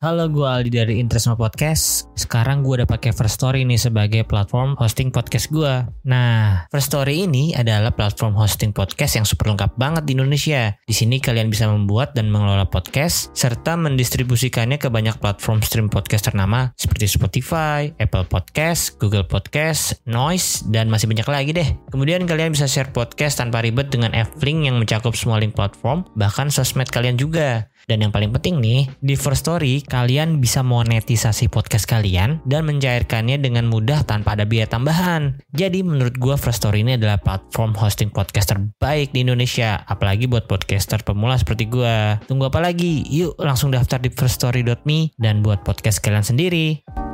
Halo, gue Aldi dari Interestmo Podcast. Sekarang gue udah pakai First Story nih sebagai platform hosting podcast gue. Nah, First Story ini adalah platform hosting podcast yang super lengkap banget di Indonesia. Di sini kalian bisa membuat dan mengelola podcast serta mendistribusikannya ke banyak platform stream podcast ternama seperti Spotify, Apple Podcast, Google Podcast, Noise, dan masih banyak lagi deh. Kemudian kalian bisa share podcast tanpa ribet dengan F-Link yang mencakup semua link platform, bahkan sosmed kalian juga. Dan yang paling penting nih, di First Story kalian bisa monetisasi podcast kalian dan mencairkannya dengan mudah tanpa ada biaya tambahan. Jadi menurut gue First Story ini adalah platform hosting podcast terbaik di Indonesia, apalagi buat podcaster pemula seperti gue. Tunggu apa lagi? Yuk langsung daftar di firststory.me dan buat podcast kalian sendiri.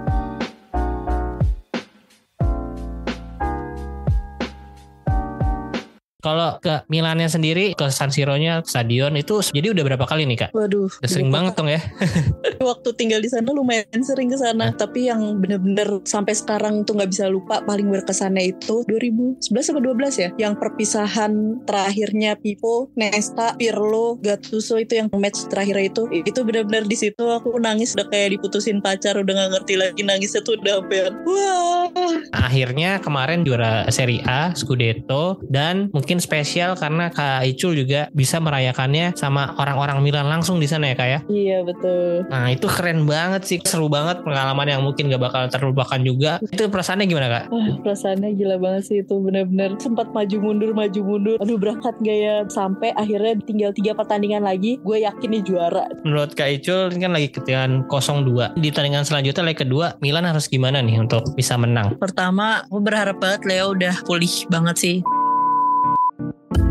Kalau ke Milannya sendiri, ke San Siro-nya, stadion itu jadi udah berapa kali nih kak? Waduh. Udah sering banget dong ya. Waktu tinggal di sana lumayan sering ke sana. Tapi yang bener-bener sampai sekarang tuh nggak bisa lupa paling berkesannya itu 2011 atau 12 ya. Yang perpisahan terakhirnya Pipo, Nesta, Pirlo, Gattuso itu yang match terakhir itu. Itu bener-bener di situ aku nangis udah kayak diputusin pacar udah nggak ngerti lagi nangisnya tuh udah hampir. Wah. Akhirnya kemarin juara Serie A, Scudetto, dan mungkin spesial karena Kak Icul juga bisa merayakannya sama orang-orang Milan langsung di sana ya Kak ya. Iya betul. Nah itu keren banget sih, seru banget pengalaman yang mungkin gak bakal terlupakan juga. Itu perasaannya gimana Kak? Wah, perasaannya gila banget sih itu bener-bener sempat maju mundur maju mundur. Aduh berangkat gak ya sampai akhirnya tinggal tiga pertandingan lagi. Gue yakin nih juara. Menurut Kak Icul ini kan lagi ketinggalan 0-2 di pertandingan selanjutnya leg kedua Milan harus gimana nih untuk bisa menang? Pertama, aku berharap banget Leo udah pulih banget sih. Thank you.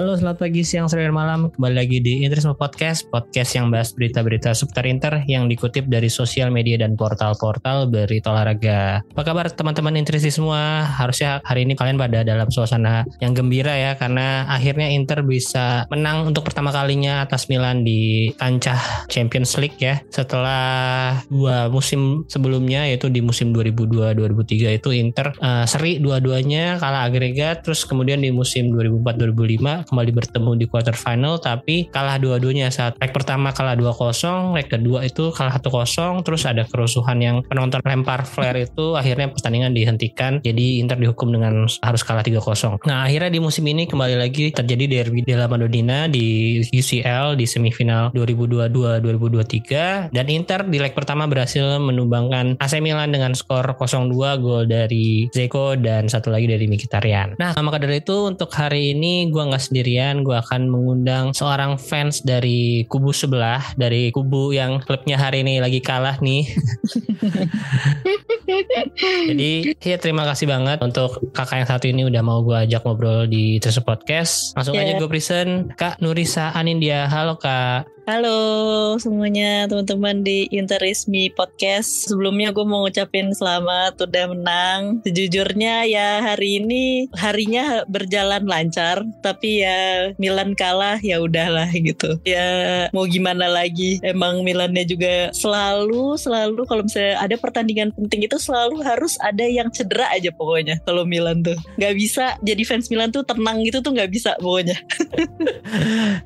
Halo, selamat pagi, siang, sore, dan malam. Kembali lagi di Interisme Podcast, podcast yang bahas berita-berita seputar Inter yang dikutip dari sosial media dan portal-portal berita olahraga. Apa kabar teman-teman Interisi semua? Harusnya hari ini kalian pada dalam suasana yang gembira ya, karena akhirnya Inter bisa menang untuk pertama kalinya atas Milan di kancah Champions League ya. Setelah dua musim sebelumnya, yaitu di musim 2002-2003 itu Inter uh, seri dua-duanya kalah agregat, terus kemudian di musim 2004-2005 kembali bertemu di quarter final tapi kalah dua-duanya. Saat leg pertama kalah 2-0 leg kedua itu kalah 1-0 terus ada kerusuhan yang penonton lempar flare itu akhirnya pertandingan dihentikan. Jadi Inter dihukum dengan harus kalah 3-0 nah akhirnya di musim ini kembali lagi terjadi derby della Madonnina di UCL di semifinal 2022-2023 dan Inter di leg pertama berhasil menumbangkan AC Milan dengan skor 0-2 gol dari Zeko dan satu lagi dari Mkhitaryan. Nah maka dari itu untuk hari ini gue nggak sendiri sendirian gue akan mengundang seorang fans dari kubu sebelah dari kubu yang klubnya hari ini lagi kalah nih. Jadi ya terima kasih banget untuk kakak yang satu ini udah mau gue ajak ngobrol di Terus Podcast. Langsung yeah. aja gue present. Kak Nurisa Anindia. Halo Kak Halo semuanya teman-teman di Interismi Podcast. Sebelumnya gue mau ngucapin selamat udah menang. Sejujurnya ya hari ini harinya berjalan lancar, tapi ya Milan kalah ya udahlah gitu. Ya mau gimana lagi? Emang Milannya juga selalu selalu kalau misalnya ada pertandingan penting itu selalu harus ada yang cedera aja pokoknya. Kalau Milan tuh nggak bisa jadi fans Milan tuh tenang gitu tuh nggak bisa pokoknya.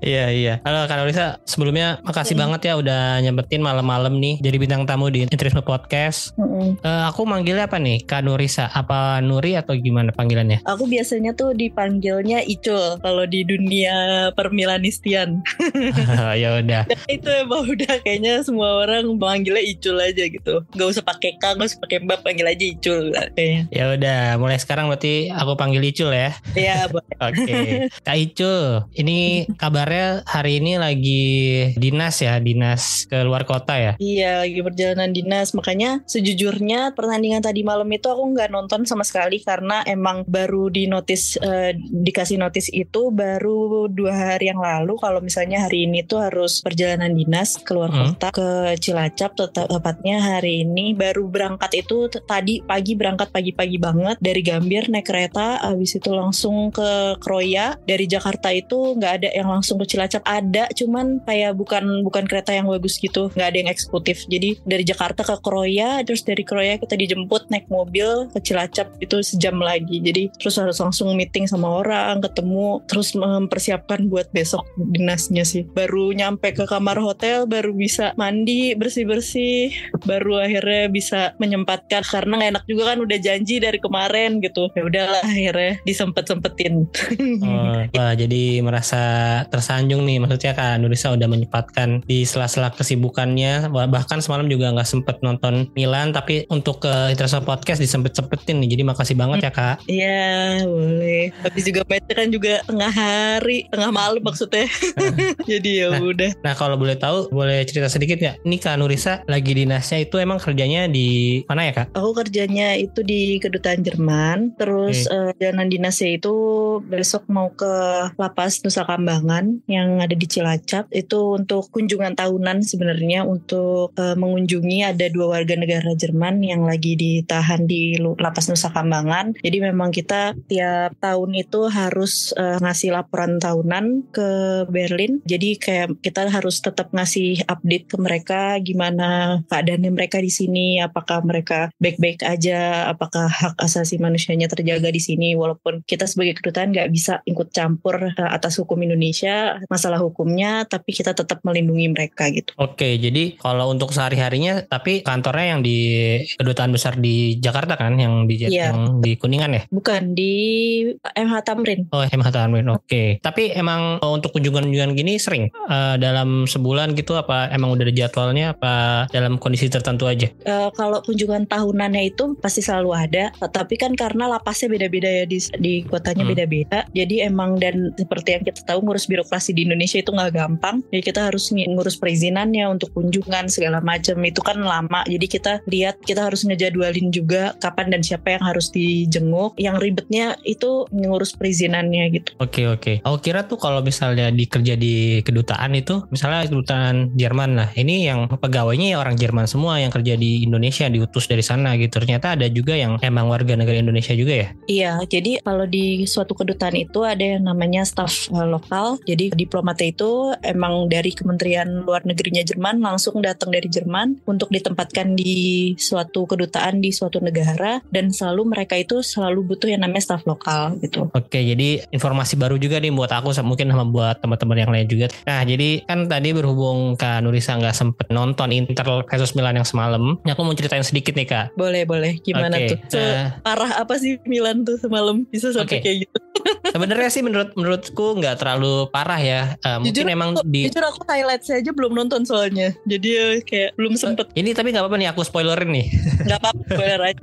Iya iya. Halo Kak sebelum sebelumnya makasih banget ya udah nyempetin malam-malam nih jadi bintang tamu di Interisme Podcast. Mm uh, aku manggilnya apa nih? Kak Nurisa? Apa Nuri atau gimana panggilannya? Aku biasanya tuh dipanggilnya Icul kalau di dunia permilanistian. ya udah. itu emang udah kayaknya semua orang manggilnya Icul aja gitu. Gak usah pakai K, gak usah pakai Mbak, panggil aja Icul kayaknya. Ya udah, mulai sekarang berarti aku panggil Icul ya. Iya, Oke. okay. Kak Icul, ini kabarnya hari ini lagi dinas ya, dinas ke luar kota ya? Iya, lagi perjalanan dinas. Makanya sejujurnya pertandingan tadi malam itu aku nggak nonton sama sekali karena emang baru di notis uh, dikasih notis itu baru dua hari yang lalu. Kalau misalnya hari ini tuh harus perjalanan dinas keluar hmm. kota ke Cilacap, tepatnya hari ini baru berangkat itu itu tadi pagi berangkat pagi-pagi banget dari Gambir naik kereta habis itu langsung ke Kroya dari Jakarta itu nggak ada yang langsung ke Cilacap ada cuman kayak bukan bukan kereta yang bagus gitu. Nggak ada yang eksekutif. Jadi dari Jakarta ke Kroya terus dari Kroya kita dijemput naik mobil ke Cilacap itu sejam lagi. Jadi terus harus langsung meeting sama orang ketemu terus mempersiapkan buat besok dinasnya sih. Baru nyampe ke kamar hotel baru bisa mandi bersih-bersih baru akhirnya bisa menyempatkan. Karena gak enak juga kan udah janji dari kemarin gitu. Ya udahlah akhirnya disempet-sempetin. Oh, wah jadi merasa tersanjung nih. Maksudnya Kak Nurisa udah menyempatkan di sela-sela kesibukannya. Bahkan semalam juga nggak sempet nonton Milan tapi untuk ke Interesa Podcast disempet-sempetin nih. Jadi makasih banget ya Kak. Iya boleh. Habis juga baca kan juga tengah hari tengah malam maksudnya. Jadi ya nah, udah. nah kalau boleh tahu boleh cerita sedikit ya ini Kak Nurisa lagi dinasnya itu emang kerjanya di mana ya Kak? Aku kerjanya itu di kedutaan Jerman. Terus okay. uh, jalan dinasnya itu besok mau ke lapas Nusa Kambangan yang ada di Cilacap. Itu untuk kunjungan tahunan sebenarnya untuk uh, mengunjungi ada dua warga negara Jerman yang lagi ditahan di lapas Nusa Kambangan. Jadi memang kita tiap tahun itu harus uh, ngasih laporan tahunan ke Berlin. Jadi kayak kita harus tetap ngasih update ke mereka gimana keadaannya mereka di sini apakah mereka baik-baik aja apakah hak asasi manusianya terjaga di sini. Walaupun kita sebagai kedutaan nggak bisa ikut campur uh, atas hukum Indonesia masalah hukumnya tapi kita tetap melindungi mereka gitu. Oke, jadi kalau untuk sehari-harinya tapi kantornya yang di kedutaan besar di Jakarta kan yang di yeah. yang di Kuningan ya? Bukan di MH Tamrin. Oh, MH Tamrin. Oke. Tapi emang untuk kunjungan-kunjungan gini sering uh, dalam sebulan gitu apa emang udah ada jadwalnya apa dalam kondisi tertentu aja? Uh, kalau kunjungan tahunannya itu pasti selalu ada, tapi kan karena lapasnya beda-beda ya di di kotanya hmm. beda-beda. Jadi emang dan seperti yang kita tahu ngurus birokrasi di Indonesia itu nggak gampang. Jadi kita harus ngurus perizinannya untuk kunjungan segala macam itu kan lama. Jadi kita lihat kita harus ngejadwalin juga kapan dan siapa yang harus dijenguk. Yang ribetnya itu ngurus perizinannya gitu. Oke oke. Aku kira tuh kalau misalnya dikerja di kedutaan itu, misalnya kedutaan Jerman lah, ini yang pegawainya ya orang Jerman semua yang kerja di Indonesia diutus dari sana gitu. Ternyata ada juga yang emang warga negara Indonesia juga ya? Iya, jadi kalau di suatu kedutaan itu ada yang namanya staff uh, lokal. Jadi diplomatnya itu emang dari Kementerian Luar Negerinya Jerman langsung datang dari Jerman untuk ditempatkan di suatu kedutaan di suatu negara dan selalu mereka itu selalu butuh yang namanya staff lokal gitu. Oke, jadi informasi baru juga nih buat aku mungkin sama buat teman-teman yang lain juga. Nah, jadi kan tadi berhubung Kak Nurisa nggak sempet nonton Inter versus Milan yang semalam, aku mau ceritain sedikit nih Kak. Boleh, boleh. Gimana okay. tuh? Uh, parah apa sih Milan tuh semalam bisa sampai okay. kayak gitu? Sebenarnya sih menurut menurutku nggak terlalu parah ya. Uh, mungkin jujur, emang di jujur aku highlight aja belum nonton soalnya. Jadi ya kayak belum sempet. Ini tapi nggak apa-apa nih aku spoilerin nih. Nggak apa-apa spoiler aja.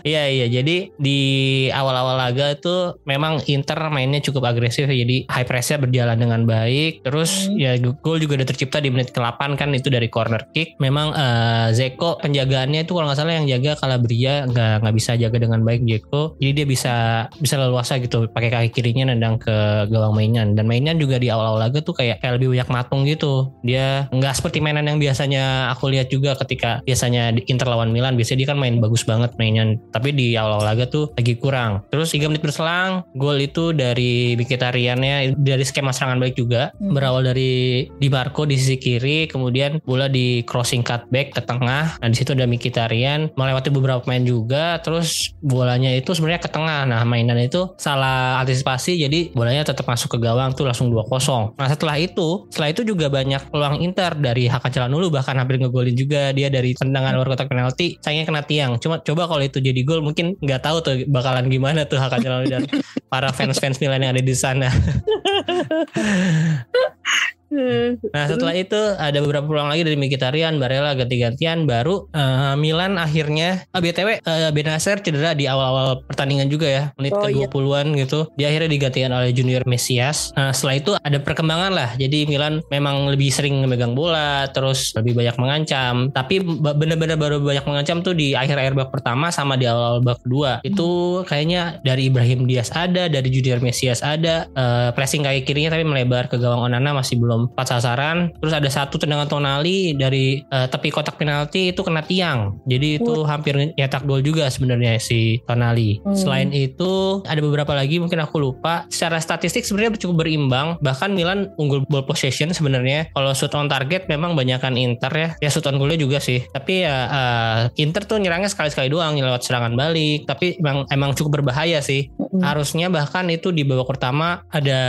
Iya iya. Jadi di awal-awal laga itu memang Inter mainnya cukup agresif. Jadi high pressnya berjalan dengan baik. Terus hmm. ya gol juga udah tercipta di menit ke-8 kan itu dari corner kick. Memang uh, Zeko penjagaannya itu kalau nggak salah yang jaga Calabria nggak nggak bisa jaga dengan baik Zeko. Jadi dia bisa bisa leluasa gitu pakai kaki kirinya nendang ke gawang mainan dan mainan juga di awal-awal laga tuh kayak, kayak lebih banyak matung gitu dia nggak seperti mainan yang biasanya aku lihat juga ketika biasanya di Inter lawan Milan biasanya dia kan main bagus banget mainan tapi di awal-awal laga tuh lagi kurang terus 3 menit berselang gol itu dari Mkhitaryannya dari skema serangan baik juga hmm. berawal dari Di Marco di sisi kiri kemudian bola di crossing cutback ke tengah nah di situ ada Mkhitaryan melewati beberapa pemain juga terus bolanya itu sebenarnya ke tengah nah mainan itu salah antisipasi jadi bolanya tetap masuk ke gawang tuh langsung 2-0. Nah setelah itu, setelah itu juga banyak peluang Inter dari Hakan Calhanoglu bahkan hampir ngegolin juga dia dari tendangan luar kotak penalti, sayangnya kena tiang. Cuma coba kalau itu jadi gol mungkin nggak tahu tuh bakalan gimana tuh Hakan Calhanoglu dan para fans-fans Milan yang ada di sana. Nah setelah itu ada beberapa peluang lagi dari Mkhitaryan, Barella ganti-gantian baru uh, Milan akhirnya uh, BTW uh, Benacer cedera di awal-awal pertandingan juga ya menit oh, ke 20-an iya. gitu. Dia akhirnya digantikan oleh Junior Mesias. Nah setelah itu ada perkembangan lah. Jadi Milan memang lebih sering memegang bola terus lebih banyak mengancam. Tapi benar-benar baru banyak mengancam tuh di akhir-akhir babak pertama sama di awal babak kedua. Itu kayaknya dari Ibrahim Diaz ada, dari Junior Mesias ada. Uh, pressing kaki kirinya tapi melebar ke gawang Onana masih belum lompat sasaran. Terus ada satu tendangan Tonali dari uh, tepi kotak penalti itu kena tiang. Jadi itu uh. hampir nyetak gol juga sebenarnya si Tonali. Hmm. selain itu ada beberapa lagi mungkin aku lupa. Secara statistik sebenarnya cukup berimbang. Bahkan Milan unggul ball possession sebenarnya. Kalau shoot on target memang banyakkan Inter ya. Ya shoot on goalnya juga sih. Tapi ya uh, Inter tuh nyerangnya sekali-sekali doang lewat serangan balik. Tapi emang emang cukup berbahaya sih. Hmm. harusnya bahkan itu di babak pertama ada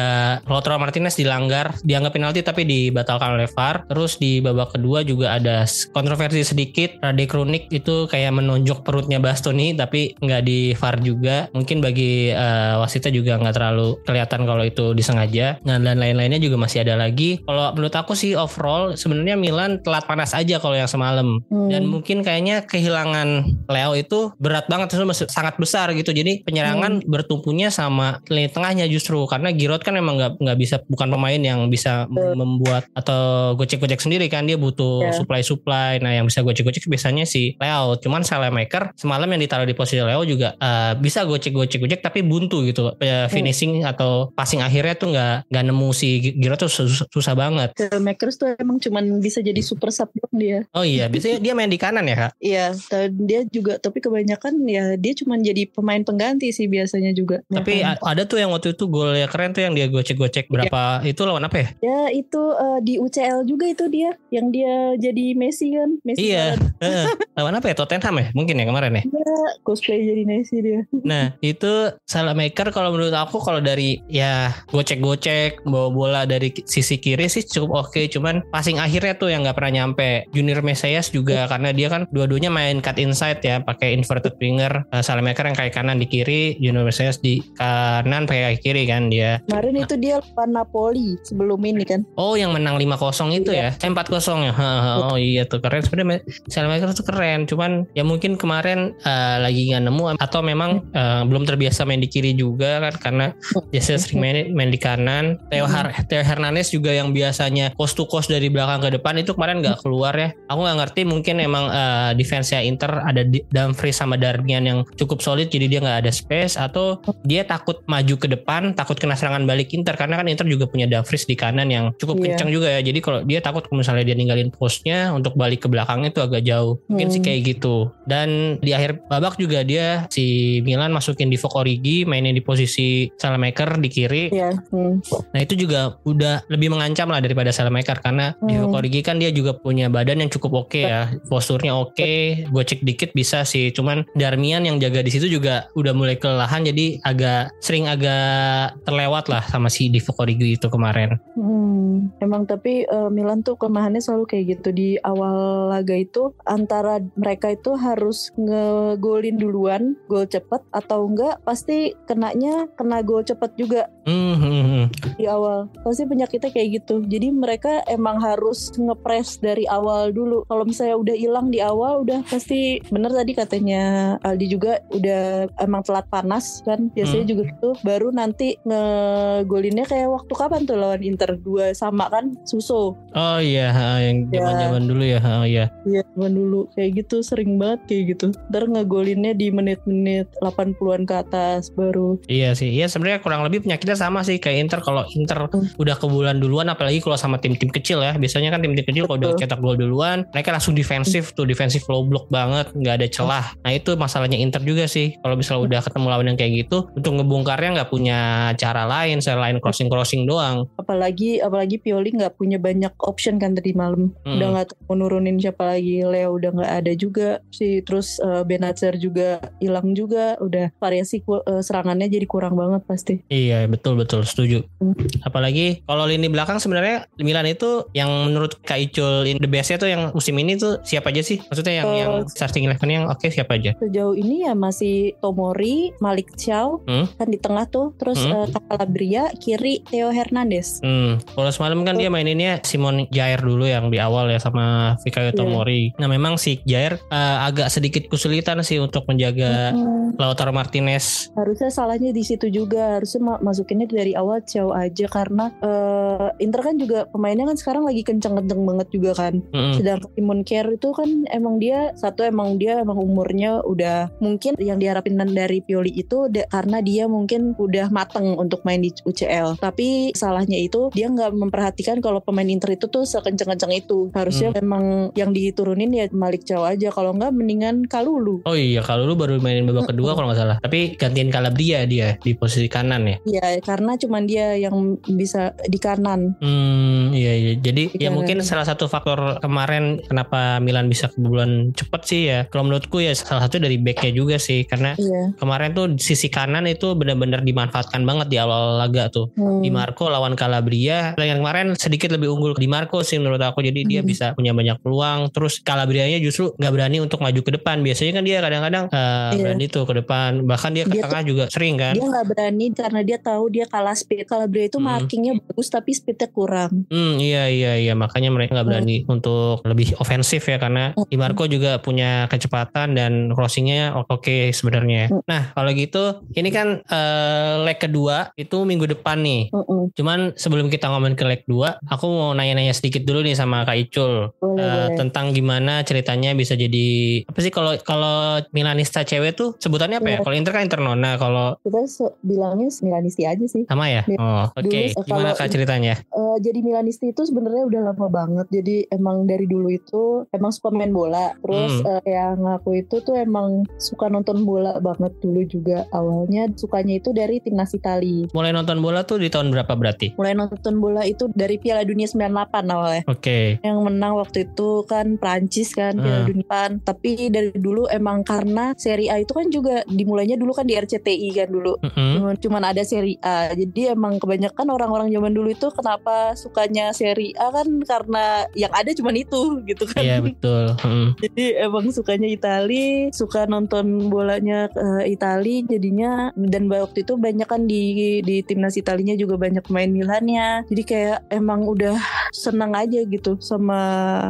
Lautaro Martinez dilanggar dianggap penalti tapi dibatalkan oleh VAR terus di babak kedua juga ada kontroversi sedikit. Rade Kronik itu kayak menonjok perutnya Bastoni tapi nggak di VAR juga. Mungkin bagi uh, wasitnya juga nggak terlalu kelihatan kalau itu disengaja. Nah dan lain-lainnya juga masih ada lagi. Kalau menurut aku sih overall sebenarnya Milan telat panas aja kalau yang semalam. Hmm. dan mungkin kayaknya kehilangan Leo itu berat banget itu sangat besar gitu. Jadi penyerangan hmm. bertumpunya sama lini tengahnya justru. Karena Giroud kan emang nggak nggak bisa bukan pemain yang bisa hmm. membuat atau gocek-gocek sendiri kan dia butuh yeah. supply-supply nah yang bisa gocek-gocek biasanya si Leo cuman Salemaker semalam yang ditaruh di posisi Leo juga uh, bisa gocek-gocek-gocek tapi buntu gitu uh, finishing hmm. atau passing akhirnya tuh nggak nggak nemu si Giroud tuh susah, susah banget Salemaker tuh emang cuman bisa jadi super sub dia oh iya biasanya dia main di kanan ya kak iya dia juga tapi kebanyakan ya dia cuma jadi pemain pengganti sih biasanya juga tapi ya, ada tuh yang waktu itu gol ya keren tuh yang dia gocek-gocek iya. berapa ya. itu lawan apa ya ya itu uh, di UCL juga itu dia yang dia jadi Messi kan Messi iya. Lawan apa ya? Tottenham ya? Mungkin ya kemarin ya? Ya cosplay jadi Messi dia. Nah itu salah maker kalau menurut aku kalau dari ya gocek-gocek bawa bola dari sisi kiri sih cukup oke. Okay. cuman passing akhirnya tuh yang nggak pernah nyampe. Junior Mesias juga karena dia kan dua-duanya main cut inside ya pakai inverted winger. Uh, Salemaker yang kayak kanan di kiri Junior Mesias di kanan pakai kiri kan dia. Kemarin itu dia lawan Napoli sebelum ini kan oh yang menang 5-0 itu iya. ya? Eh, 4-0 ya? Oh iya tuh keren. Sebenarnya Salemaker tuh keren. Cuman ya mungkin kemarin uh, lagi nggak nemu atau memang uh, belum terbiasa main di kiri juga kan karena biasa sering main, main di kanan. Theo, Har Theo Hernandez juga yang biasanya cost to cost dari belakang ke depan itu kemarin nggak keluar ya. Aku nggak ngerti mungkin emang uh, defense-nya Inter ada Dumfries sama Darmian yang cukup solid jadi dia nggak ada space atau dia takut maju ke depan takut kena serangan balik Inter. Karena kan Inter juga punya Dumfries di kanan yang cukup yeah. kencang juga ya jadi kalau dia takut misalnya dia ninggalin postnya untuk balik ke belakangnya itu agak jauh mungkin hmm. sih kayak gitu dan di akhir babak juga dia si Milan masukin di Origi mainin di posisi Salamaker di kiri yeah. hmm. nah itu juga udah lebih mengancam lah daripada Salamaker karena hmm. di Origi kan dia juga punya badan yang cukup oke okay ya posturnya oke okay, gue cek dikit bisa sih cuman Darmian yang jaga di situ juga udah mulai kelelahan jadi agak sering agak terlewat lah sama si Divock Origi itu kemarin hmm, emang tapi uh, Milan tuh kelemahannya selalu kayak gitu. Di awal laga itu antara mereka itu harus ngegolin duluan gol cepet atau enggak pasti kenanya kena gol cepet juga. Hmm, hmm, hmm. di awal pasti penyakitnya kayak gitu. Jadi mereka emang harus ngepres dari awal dulu. Kalau misalnya udah hilang di awal udah pasti bener tadi katanya Aldi juga udah emang telat panas kan biasanya hmm. juga gitu. Baru nanti ngegolinnya kayak waktu kapan tuh lawan Inter? Dua sama kan? Suso oh iya yang zaman zaman ya. dulu ya oh iya. Iya zaman dulu. Kayak gitu sering banget kayak gitu. Ntar ngegolinnya di menit-menit 80-an ke atas baru. Iya sih iya sebenarnya kurang lebih penyakitnya sama sih kayak Inter. Kalau Inter hmm. udah ke bulan duluan apalagi kalau sama tim-tim kecil ya. Biasanya kan tim-tim kecil kalau udah cetak gol duluan mereka langsung defensif tuh defensif low block banget nggak ada celah. Nah itu masalahnya Inter juga sih. Kalau misalnya udah ketemu lawan yang kayak gitu untuk ngebongkarnya nggak punya cara lain selain crossing crossing doang. Apalagi apalagi Pioli nggak punya banyak option kan tadi malam. Hmm. udah nggak mau nurunin siapa lagi. Leo udah nggak ada juga sih. Terus uh, Benacer juga hilang juga. Udah variasi uh, serangannya jadi kurang banget pasti. Iya betul betul. Setuju. Hmm. apalagi kalau lini belakang sebenarnya Milan itu yang menurut Kak Icul the bestnya tuh yang musim ini tuh siapa aja sih? Maksudnya yang uh, yang starting eleven yang oke okay, siapa aja? sejauh ini ya masih Tomori Malik Chow hmm? kan di tengah tuh. Terus hmm? uh, Calabria kiri Theo Hernandez. Hmm. kalau semalam kan dia maininnya Simon Jair dulu yang di awal ya sama Fikayo yeah. Tomori nah memang si Jair uh, agak sedikit kesulitan sih untuk menjaga hmm. Lautaro Martinez harusnya salahnya di situ juga harusnya ma masukinnya dari awal Chow aja karena uh, Inter kan juga pemainnya kan sekarang lagi kenceng-kenceng banget juga kan hmm. sedangkan Simon Care itu kan emang dia satu emang dia emang umurnya udah mungkin yang diharapin dari Pioli itu de, karena dia mungkin udah mateng untuk main di UCL tapi salahnya itu dia nggak memperhatikan kalau pemain Inter itu tuh sekenceng-kenceng itu. Harusnya Hmm. memang yang diturunin ya Malik Chow aja. Kalau enggak mendingan Kalulu. Oh iya kalau lu baru mainin babak kedua kalau nggak salah. Tapi gantiin Calabria dia di posisi kanan ya. Ya karena cuman dia yang bisa di kanan. Hmm, iya iya. Jadi ya Iya. mungkin salah satu faktor kemarin kenapa Milan bisa kebobolan cepet sih ya. Kalau menurutku ya salah satu dari backnya juga sih karena Iya. kemarin tuh sisi kanan itu benar-benar dimanfaatkan banget di awal laga tuh. Hmm. Di Marco lawan Calabria yang kemarin sedikit lebih unggul di Marco sih menurut aku jadi dia Hmm. bisa punya banyak peluang terus Calabrianya justru nggak berani untuk maju ke depan biasanya kan dia kadang-kadang eh, Iya. berani tuh ke depan bahkan dia ke Dia tengah juga sering kan Dia nggak berani karena dia tahu dia kalah speed. Calabria itu Hmm. markingnya bagus tapi speednya kurang. Hmm iya iya iya makanya mereka nggak berani untuk lebih ofensif ya karena Hmm. Di Marco juga punya kecepatan dan crossingnya oke sebenarnya. Hmm. Nah kalau gitu ini kan eh, leg kedua itu minggu depan nih. Mm-mm. Cuman sebelum kita ngomongin ke leg 2, aku mau nanya-nanya sedikit dulu nih sama Kak Icul. Boleh, Eh, boleh. tentang gimana ceritanya bisa jadi apa sih kalau kalau Milanista cewek tuh sebutannya apa ya? Iya. Kalau Inter kan Internona, kalau Kita bilangnya Milanisti aja sih. sama ya? Oh, oke. Dulu, eh, Gimana Kak ceritanya? Eh, jadi Milanisti itu sebenarnya udah lama banget. Jadi emang dari dulu itu emang suka main bola. Terus Hmm. eh, yang ngaku itu tuh emang suka nonton bola banget dulu juga. Awalnya sukanya itu dari timnas Itali. Mulai nonton bola tuh di tahun berapa berarti? Mulai nonton bola itu dari Piala Dunia 98 awalnya. Oke. Yang menang waktu itu kan Prancis kan Piala Hmm. Dunia kan. Tapi dari dulu emang karena Serie A itu kan juga dimulainya dulu kan di RCTI kan dulu. Mm-mm. Cuman, cuman ada seri A. Jadi emang kebanyakan orang-orang zaman dulu itu kenapa sukanya seri A kan karena yang ada cuman itu gitu kan. Iya betul. Mm. Jadi emang sukanya Itali, suka nonton bolanya eh, Itali jadinya dan waktu itu banyak kan di di timnas Italinya juga banyak main Milannya. Jadi kayak emang udah senang aja gitu sama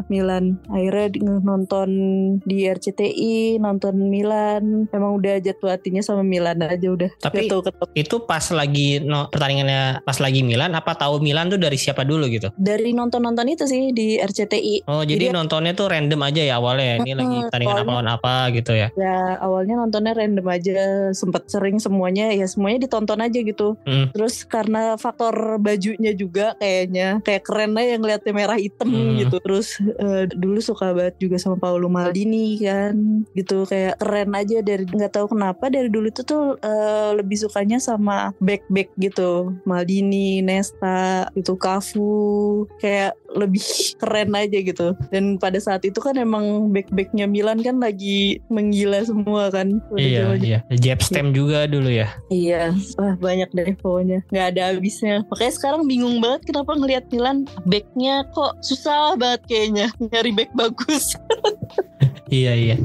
Milan. Akhirnya nonton di RCTI, nonton Milan. Emang udah jatuh hatinya sama Milan aja udah. Tapi Jatuh ketemu. itu pas lagi no, pertandingannya pas lagi Milan apa tahu Milan tuh dari siapa dulu gitu? dari nonton-nonton itu sih di RCTI. Oh jadi, Jadi- nontonnya tuh random aja ya awalnya ini lagi Mm-mm, pertandingan apa lawan apa gitu ya? Ya awalnya nontonnya random aja, sempet sering semuanya ya semuanya ditonton aja gitu. Hmm. Terus karena faktor bajunya juga kayaknya kayak keren aja yang ngeliatnya merah hitam Hmm. gitu. Terus eh, dulu suka banget juga sama Paolo Maldini kan, gitu kayak keren aja dari nggak tahu kenapa dari dulu itu tuh eh, lebih sukanya sama back back gitu, Maldini, Nesta, itu Cafu, kayak lebih keren aja gitu. Dan pada saat itu kan emang back backnya Milan kan lagi menggila semua kan. Iya iya. Jab stem juga dulu ya. Iya, wah banyak deh pokoknya. Nggak ada habisnya. Makanya sekarang bingung banget kenapa ngelihat Milan backnya kok susah banget kayaknya nyari back bagus. Iya iya.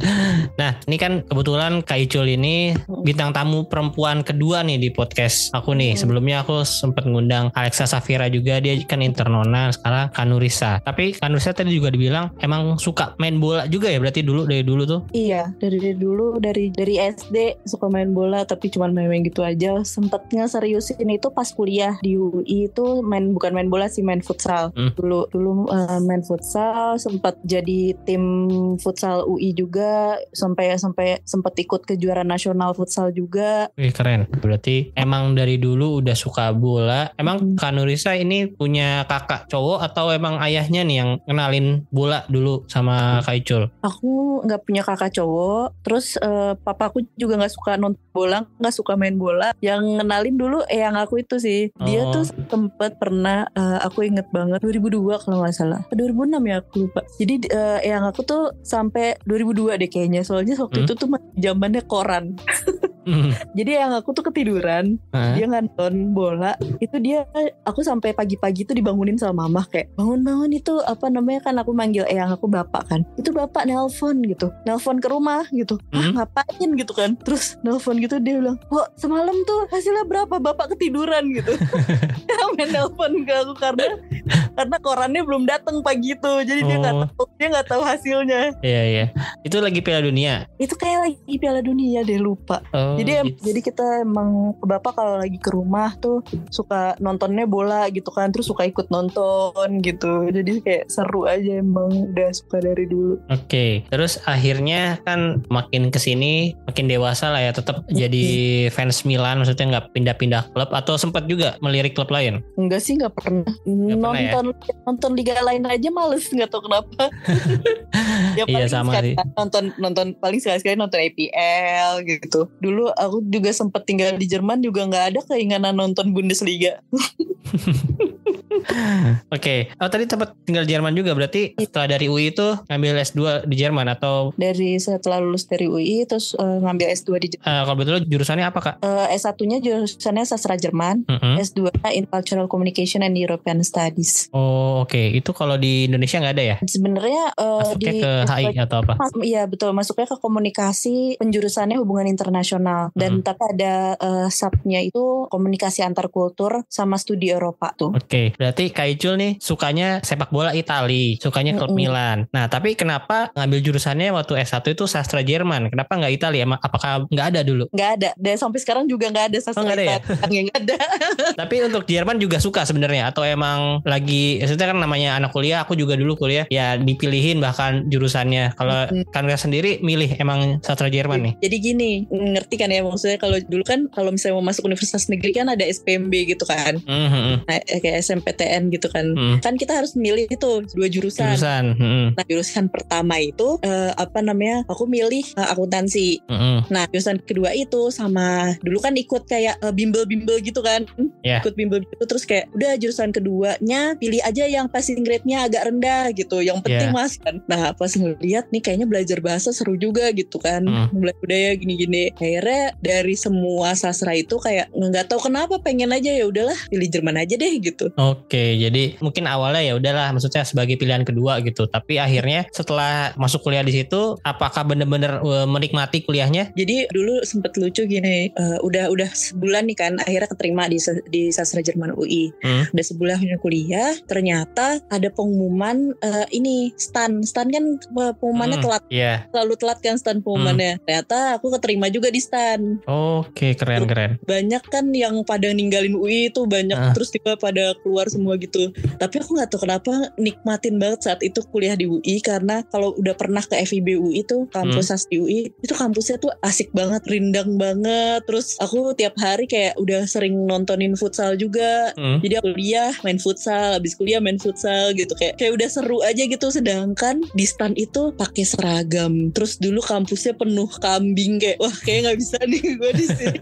Nah ini kan kebetulan Kak Icul ini bintang tamu perempuan kedua nih di podcast aku nih. Hmm. Sebelumnya aku sempat ngundang Alexa Safira juga dia kan Internona sekarang Kanurisa. Tapi Kanurisa tadi juga dibilang emang suka main bola juga ya berarti dulu dari dulu tuh. iya, dari dulu dari dari SD suka main bola tapi cuma main-main gitu aja. Sempatnya seriusin itu pas kuliah di UI itu main bukan main bola sih main futsal. Hmm. Dulu dulu eh, main futsal, sempat jadi tim futsal UI juga sampai sampai sempat ikut kejuaraan nasional futsal juga. Wih keren. Berarti emang dari dulu udah suka bola. Emang Hmm. Kanurisa ini punya kakak cowok atau emang ayahnya nih yang kenalin bola dulu sama Kak Icul? aku nggak punya kakak cowok terus eh, papaku juga nggak suka nonton bola nggak suka main bola yang ngenalin dulu eyang aku itu sih dia Oh. tuh sempet pernah eh, aku inget banget 2002 kalau nggak salah. 2006 ya aku lupa. Jadi eh, eyang aku tuh sampai 2002 deh kayaknya. Soalnya waktu Hmm. itu tuh zamannya koran Hmm. jadi eyang aku tuh ketiduran Hah? dia nonton bola itu dia aku sampai pagi-pagi tuh dibangunin sama mama kayak bangun-bangun itu apa namanya kan aku manggil eyang aku bapak kan itu bapak nelpon gitu nelpon ke rumah gitu ah Hmm. ngapain gitu kan terus nelpon gitu dia bilang kok semalam tuh hasilnya berapa bapak ketiduran gitu main nelpon ke aku karena karena korannya belum datang pagi itu jadi dia nggak Oh. tahu dia nggak tahu hasilnya Iya iya. Itu lagi Piala Dunia. itu kayak lagi Piala Dunia deh lupa Oh, jadi gitu. jadi kita emang bapak kalau lagi ke rumah tuh suka nontonnya bola gitu kan terus suka ikut nonton gitu jadi kayak seru aja emang udah suka dari dulu Oke, terus akhirnya kan makin ke sini makin dewasa lah ya, tetap jadi fans Milan, maksudnya nggak pindah-pindah klub atau sempat juga melirik klub lain. enggak sih nggak pernah pernah ya? Nonton nonton liga lain aja males nggak tahu kenapa ya Iya, paling sama sekali sih. nonton nonton paling sekali sekali nonton APL gitu dulu aku juga sempet tinggal di Jerman juga nggak ada keinginan nonton Bundesliga Oke, oh tadi tempat tinggal Jerman juga berarti setelah dari UI itu ngambil S2 di Jerman atau dari setelah lulus dari UI terus eh, ngambil S2 di Jerman eh, kalau betul jurusannya apa kak? Eh, S1-nya jurusannya sastra Jerman, Mm-mm. S2-nya in Cultural Communication and European Studies. Oh oke, itu kalau di Indonesia nggak ada ya? Sebenarnya eh, Masuknya di ke HI atau apa? Mas- Iya betul masuknya ke komunikasi penjurusannya hubungan internasional dan Mhm. tapi ada eh, subnya itu komunikasi antar kultur sama studi Eropa tuh. Oke, berarti Kak Icul nih sukanya sepak bola Itali, sukanya klub Mm-mm. Milan. Nah, tapi kenapa ngambil jurusannya waktu S1 itu sastra Jerman? Kenapa nggak Itali? Emang apakah nggak ada dulu? Nggak ada dan sampai sekarang juga nggak ada sastra Oh, nggak ada ya? Ada. tapi untuk Jerman juga suka sebenarnya atau emang lagi maksudnya kan namanya anak kuliah, aku juga dulu kuliah ya dipilihin bahkan jurusannya. Kalau Mm-mm. kalian sendiri milih emang sastra Jerman nih. Jadi gini, ngerti kan ya maksudnya kalau dulu kan kalau misalnya mau masuk universitas negeri kan ada SPMB gitu kan. Mhm, Nah, eh, kayak SMPTN gitu kan. mhm. Kan kita harus milih itu dua jurusan. Jurusan. mhm, Nah, jurusan pertama itu eh, apa namanya? Aku milih eh, akuntansi. mhm. Nah, jurusan kedua itu sama dulu kan ikut kayak bimbel-bimbel gitu kan. Ya. Ikut bimbel gitu terus kayak udah jurusan keduanya pilih aja yang passing grade-nya agak rendah gitu. Yang penting Ya. Mas kan. Nah, pas ngeliat nih kayaknya belajar bahasa seru juga gitu kan. Hmm. Belajar budaya gini-gini. Akhirnya dari semua sastra itu kayak nggak tahu kenapa pengen aja ya udahlah pilih Jerman aja deh gitu. Oke, jadi mungkin awalnya ya udahlah, maksudnya sebagai pilihan kedua gitu. Tapi akhirnya setelah masuk kuliah di situ, apakah bener-bener eh, menikmati kuliahnya? Jadi dulu sempet lucu gini, eh, udah udah sebulan nih kan, akhirnya keterima di sa- di sastra Jerman UI. Hmm. Udah sebulan kuliah, ternyata ada pengumuman eh, ini stan, stan kan eh, pengumumannya Hmm, telat, Iya. selalu telat kan stan pengumumannya. Ternyata aku keterima juga di stan. Oke, keren keren. Banyak kan yang pada ninggalin UI itu banyak Ah. terus tiba pada keluar semua gitu. Tapi aku nggak tahu kenapa nikmatin banget saat itu kuliah di UI karena kalau udah pernah ke FIB UI itu kampus Hmm. di UI itu kampusnya tuh asik banget, rindang banget. Terus aku tiap hari kayak udah sering nontonin futsal juga. Hmm. Jadi aku kuliah main futsal, habis kuliah main futsal gitu kayak kayak udah seru aja gitu. Sedangkan di stan itu pakai seragam. Terus dulu kampusnya penuh kambing kayak wah kayak nggak bisa nih gue di sini.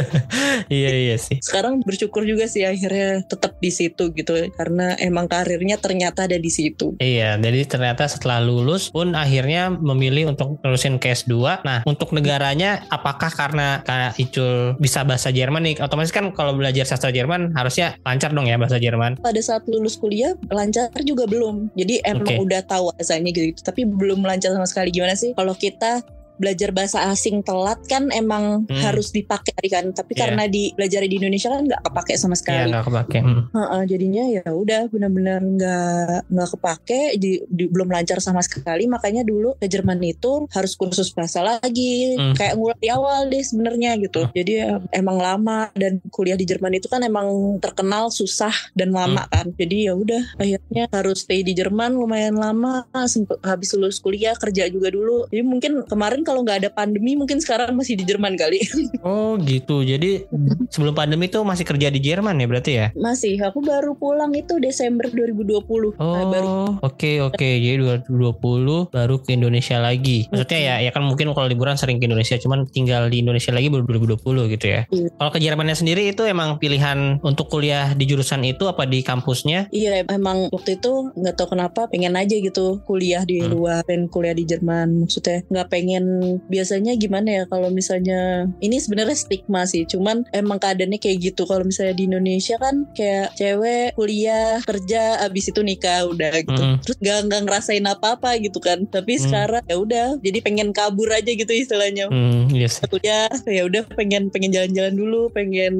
iya iya sih. Sekarang bersyukur juga sih akhirnya tetap di situ gitu karena emang karirnya ternyata ada di situ. Iya, jadi ternyata setelah lulus pun akhirnya memilih untuk terusin ke S2. Nah, untuk negaranya apakah karena Kak Icul bisa bahasa Jerman nih? Otomatis kan kalau belajar sastra Jerman harusnya lancar dong ya bahasa Jerman. Pada saat lulus kuliah lancar juga belum. Jadi emang Oke. udah tahu asalnya gitu, tapi belum lancar sama sekali gimana sih kalau kita belajar bahasa asing telat kan emang Hmm. harus dipakai kan tapi Iya. karena di belajar di Indonesia kan nggak kepake sama Iya, sekali nggak kepake. Hmm. Heeh, jadinya ya udah benar-benar nggak nggak kepake di, di- belum lancar sama sekali makanya dulu ke Jerman itu harus kursus bahasa lagi Hmm. kayak mulai di awal deh sebenarnya gitu jadi ya, emang lama dan kuliah di Jerman itu kan emang terkenal susah dan lama Hmm. kan jadi ya udah akhirnya harus stay di Jerman lumayan lama sempet habis lulus kuliah kerja juga dulu jadi mungkin kemarin kalau nggak ada pandemi mungkin sekarang masih di Jerman kali Oh gitu. Jadi sebelum pandemi tuh masih kerja di Jerman ya berarti ya? masih aku baru pulang itu Desember 2020 Nah, baru Oh, oke oke. Jadi 2020 baru ke Indonesia lagi. Maksudnya ya ya kan mungkin kalau liburan sering ke Indonesia, cuman tinggal di Indonesia lagi baru 2020 gitu ya. Iya. Kalau ke Jermannya sendiri itu emang pilihan untuk kuliah di jurusan itu apa di kampusnya? Iya emang waktu itu nggak tahu kenapa pengen aja gitu kuliah di Hmm. luar pengen kuliah di Jerman maksudnya nggak pengen biasanya gimana ya kalau misalnya ini sebenarnya stigma sih cuman emang keadaannya kayak gitu kalau misalnya di Indonesia kan kayak cewek kuliah kerja abis itu nikah udah gitu Mm. terus gak nggak ngerasain apa-apa gitu kan tapi Mm. sekarang ya udah jadi pengen kabur aja gitu istilahnya Hmm, yes. kuliah ya udah pengen pengen jalan-jalan dulu pengen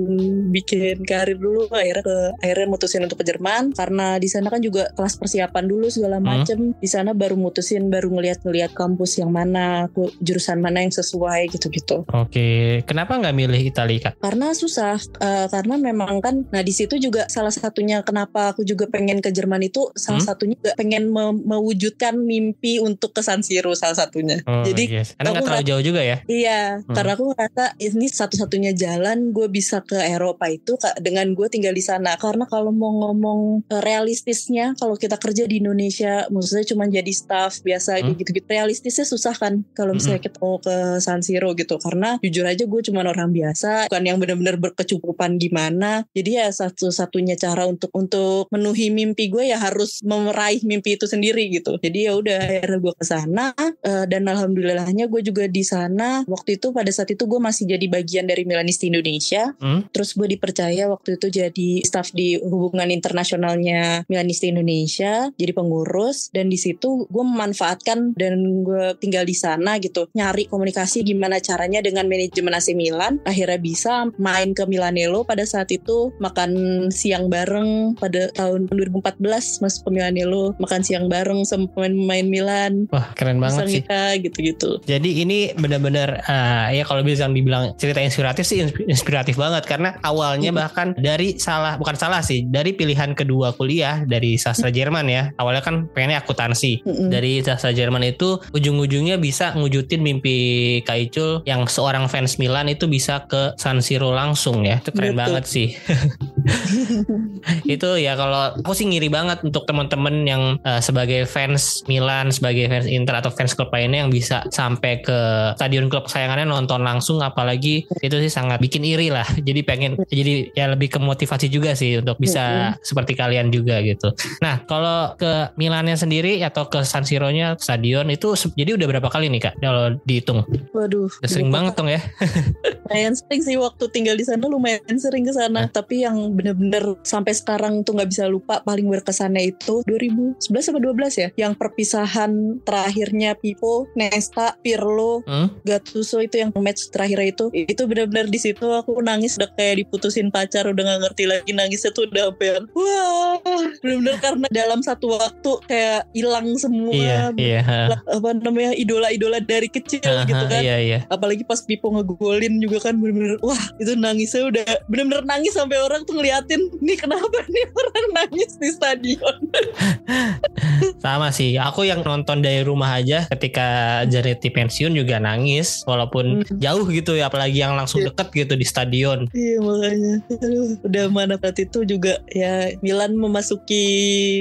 bikin karir dulu akhirnya ke akhirnya mutusin untuk ke Jerman karena di sana kan juga kelas persiapan dulu segala Hmm. macem di sana baru mutusin baru ngeliat-ngeliat kampus yang mana ku- jurusan mana yang sesuai gitu-gitu Oke, kenapa nggak milih Italia kak? karena susah eh, karena memang kan nah di situ juga salah satunya kenapa aku juga pengen ke Jerman itu salah Hmm? satunya juga pengen me- mewujudkan mimpi untuk ke San Siro salah satunya Oh, jadi yes. karena nggak terlalu jauh juga ya. Iya, Hmm. karena aku ngerasa ini satu-satunya jalan gue bisa ke Eropa itu Kak, dengan gue tinggal di sana. Karena kalau mau ngomong eh, realistisnya, kalau kita kerja di Indonesia, maksudnya cuma jadi staff biasa Hmm. gitu-gitu. Realistisnya susah kan kalau misalnya kita mau ke San Siro gitu. Karena jujur aja gue cuma orang biasa, bukan yang benar-benar berkecukupan gimana. Jadi ya satu-satunya cara untuk untuk memenuhi mimpi gue ya harus meraih mimpi itu sendiri gitu. Jadi ya udah akhirnya gue ke sana Eh, dan alhamdulillahnya gue juga di sana waktu itu pada saat itu gue masih jadi bagian dari Milanisti Indonesia Hmm? terus gue dipercaya waktu itu jadi staf di hubungan internasionalnya Milanisti Indonesia jadi pengurus dan di situ gue memanfaatkan dan gue tinggal di sana gitu nyari komunikasi gimana caranya dengan manajemen AC Milan akhirnya bisa main ke Milanello pada saat itu makan siang bareng pada tahun 2014 masuk ke Milanello makan siang bareng sama pemain-pemain Milan Wah, keren banget sih. gitu-gitu. Jadi ini benar-benar eh, ya kalau bisa dibilang cerita inspiratif sih insp- inspiratif banget karena awalnya Mm. bahkan dari salah bukan salah sih dari pilihan kedua kuliah dari sastra Jerman ya awalnya kan pengennya akuntansi Mm-mm. dari sastra Jerman itu ujung-ujungnya bisa ngewujudin mimpi Kak Icul yang seorang fans Milan itu bisa ke San Siro langsung ya itu keren Betul. banget sih itu ya kalau aku sih ngiri banget untuk teman-teman yang eh, sebagai fans Milan, sebagai fans Inter atau fans klub lainnya yang bisa sampai ke stadion klub kesayangannya nonton langsung apalagi itu sih sangat bikin iri lah. Jadi pengen jadi ya lebih ke motivasi juga sih untuk bisa seperti kalian juga gitu. Nah, kalau ke Milannya sendiri atau ke San Siro-nya stadion itu jadi udah berapa kali nih Kak kalau dihitung? Waduh, Udah sering banget dong ya. Lumayan sering sih waktu tinggal di sana lumayan sering ke sana. Tapi yang bener-bener sampai sekarang tuh nggak bisa lupa paling berkesannya itu 2011 apa 12 ya, yang perpisahan terakhirnya Pipo, Nesta, Pirlo, Hmm? Gattuso itu yang match terakhir itu itu benar-benar di situ aku nangis udah kayak diputusin pacar udah nggak ngerti lagi nangisnya tuh udah yang, wah benar-benar karena dalam satu waktu kayak hilang semua Iya, iya. apa namanya idola-idola dari kecil gitu Aha, kan Iya, iya. apalagi pas Pipo ngegolin juga kan bener-bener wah itu nangisnya udah bener-bener nangis sampai orang tuh ngeliatin nih kenapa nih orang nangis di stadion Sama sih, aku yang nonton dari rumah aja ketika Zanetti pensiun juga nangis walaupun Hmm. jauh gitu ya apalagi yang langsung Iya. deket gitu di stadion. iya makanya Aduh, udah mana saat itu juga ya Milan memasuki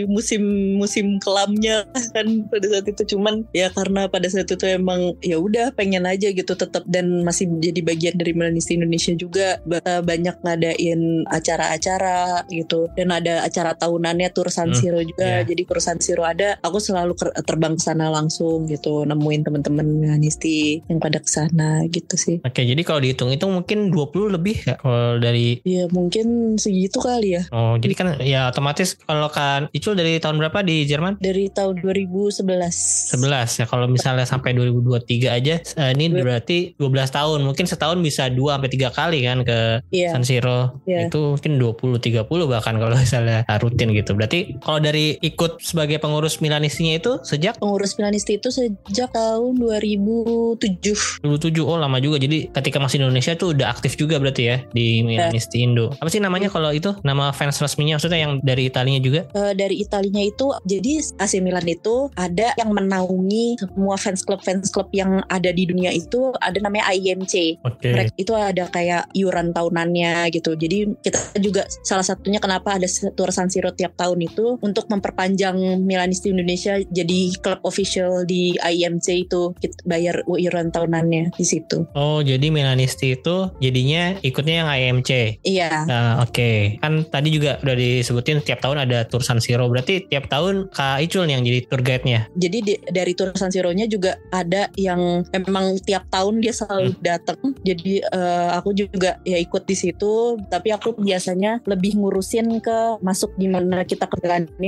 musim musim kelamnya kan pada saat itu cuman ya karena pada saat itu emang ya udah pengen aja gitu tetap dan masih jadi bagian dari Milanisti Indonesia juga. Ba- banyak ngadain acara-acara gitu dan ada acara tahunannya tur San Hmm, Siro juga. iya. jadi tur San Siro ada aku selalu terbang ke sana langsung gitu nemuin teman-teman Milanisti yang pada ke sana gitu sih. Oke, jadi kalau dihitung-hitung mungkin 20 lebih ya kalau dari ya mungkin segitu kali ya. Oh, jadi kan ya otomatis kalau kan Icul dari tahun berapa di Jerman? dari tahun 2011 11 ya kalau misalnya sampai 2023 aja eh, ini Dua- berarti 12 tahun mungkin setahun bisa 2 sampai 3 kali kan ke Iya, San Siro Iya. itu mungkin 20 30 bahkan kalau misalnya rutin gitu. Berarti kalau dari ikut sebagai pengurus Milanistinya itu sejak pengurus Milanisti itu sejak tahun 2007 2007 oh lama juga. Jadi ketika masih di Indonesia tuh udah aktif juga berarti ya di Milanisti Indo. Apa sih namanya kalau itu nama fans resminya maksudnya yang dari Italinya juga? Eh, dari Italinya itu jadi AC Milan itu ada yang menaungi semua fans club fans club yang ada di dunia itu ada namanya IMC Oke. mereka itu ada kayak iuran tahunannya gitu jadi kita juga salah satunya kenapa ada tur San Siro tiap tahun itu untuk memperpanjang Milanisti Indonesia jadi klub official di IMC itu kita bayar iuran tahunannya di situ. Oh, jadi Milanisti itu jadinya ikutnya yang IMC. Iya. Nah, oke. Okay. Kan tadi juga udah disebutin tiap tahun ada Tour San Siro. Berarti tiap tahun Kak Icul yang jadi tour guide-nya. Jadi di, dari Tour San Siro-nya juga ada yang memang tiap tahun dia selalu hmm. datang. Jadi uh, aku juga ya ikut di situ, tapi aku biasanya lebih ngurusin ke masuk gimana kita ke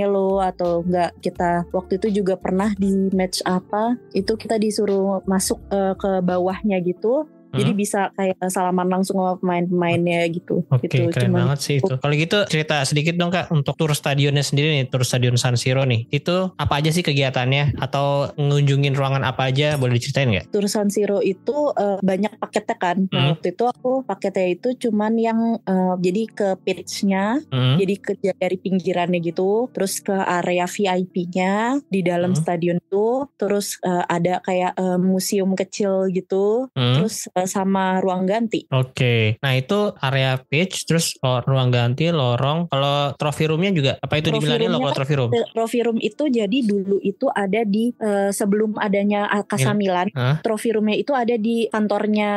lo atau enggak kita waktu itu juga pernah di match apa itu kita disuruh masuk uh, ke bawahnya gitu jadi hmm. bisa kayak salaman langsung sama pemain-pemainnya gitu. Oke, okay, gitu. keren Cuman, banget sih itu. Kalau gitu cerita sedikit dong Kak untuk tur stadionnya sendiri nih, tur stadion San Siro nih. Itu apa aja sih kegiatannya atau ngunjungin ruangan apa aja boleh diceritain nggak? Tur San Siro itu uh, banyak paketnya kan. Nah, hmm. waktu itu aku paketnya itu cuman yang uh, jadi ke pitch-nya, hmm. jadi ke dari pinggirannya gitu, terus ke area VIP-nya di dalam hmm. stadion itu, terus uh, ada kayak uh, museum kecil gitu, hmm. terus uh, sama ruang ganti. Oke, okay. nah itu area pitch, terus ruang ganti, lorong. Kalau trophy roomnya juga apa itu dibilangin lo kalau trophy room? Trophy room itu jadi dulu itu ada di uh, sebelum adanya Casa Milan. Huh? Trophy roomnya itu ada di kantornya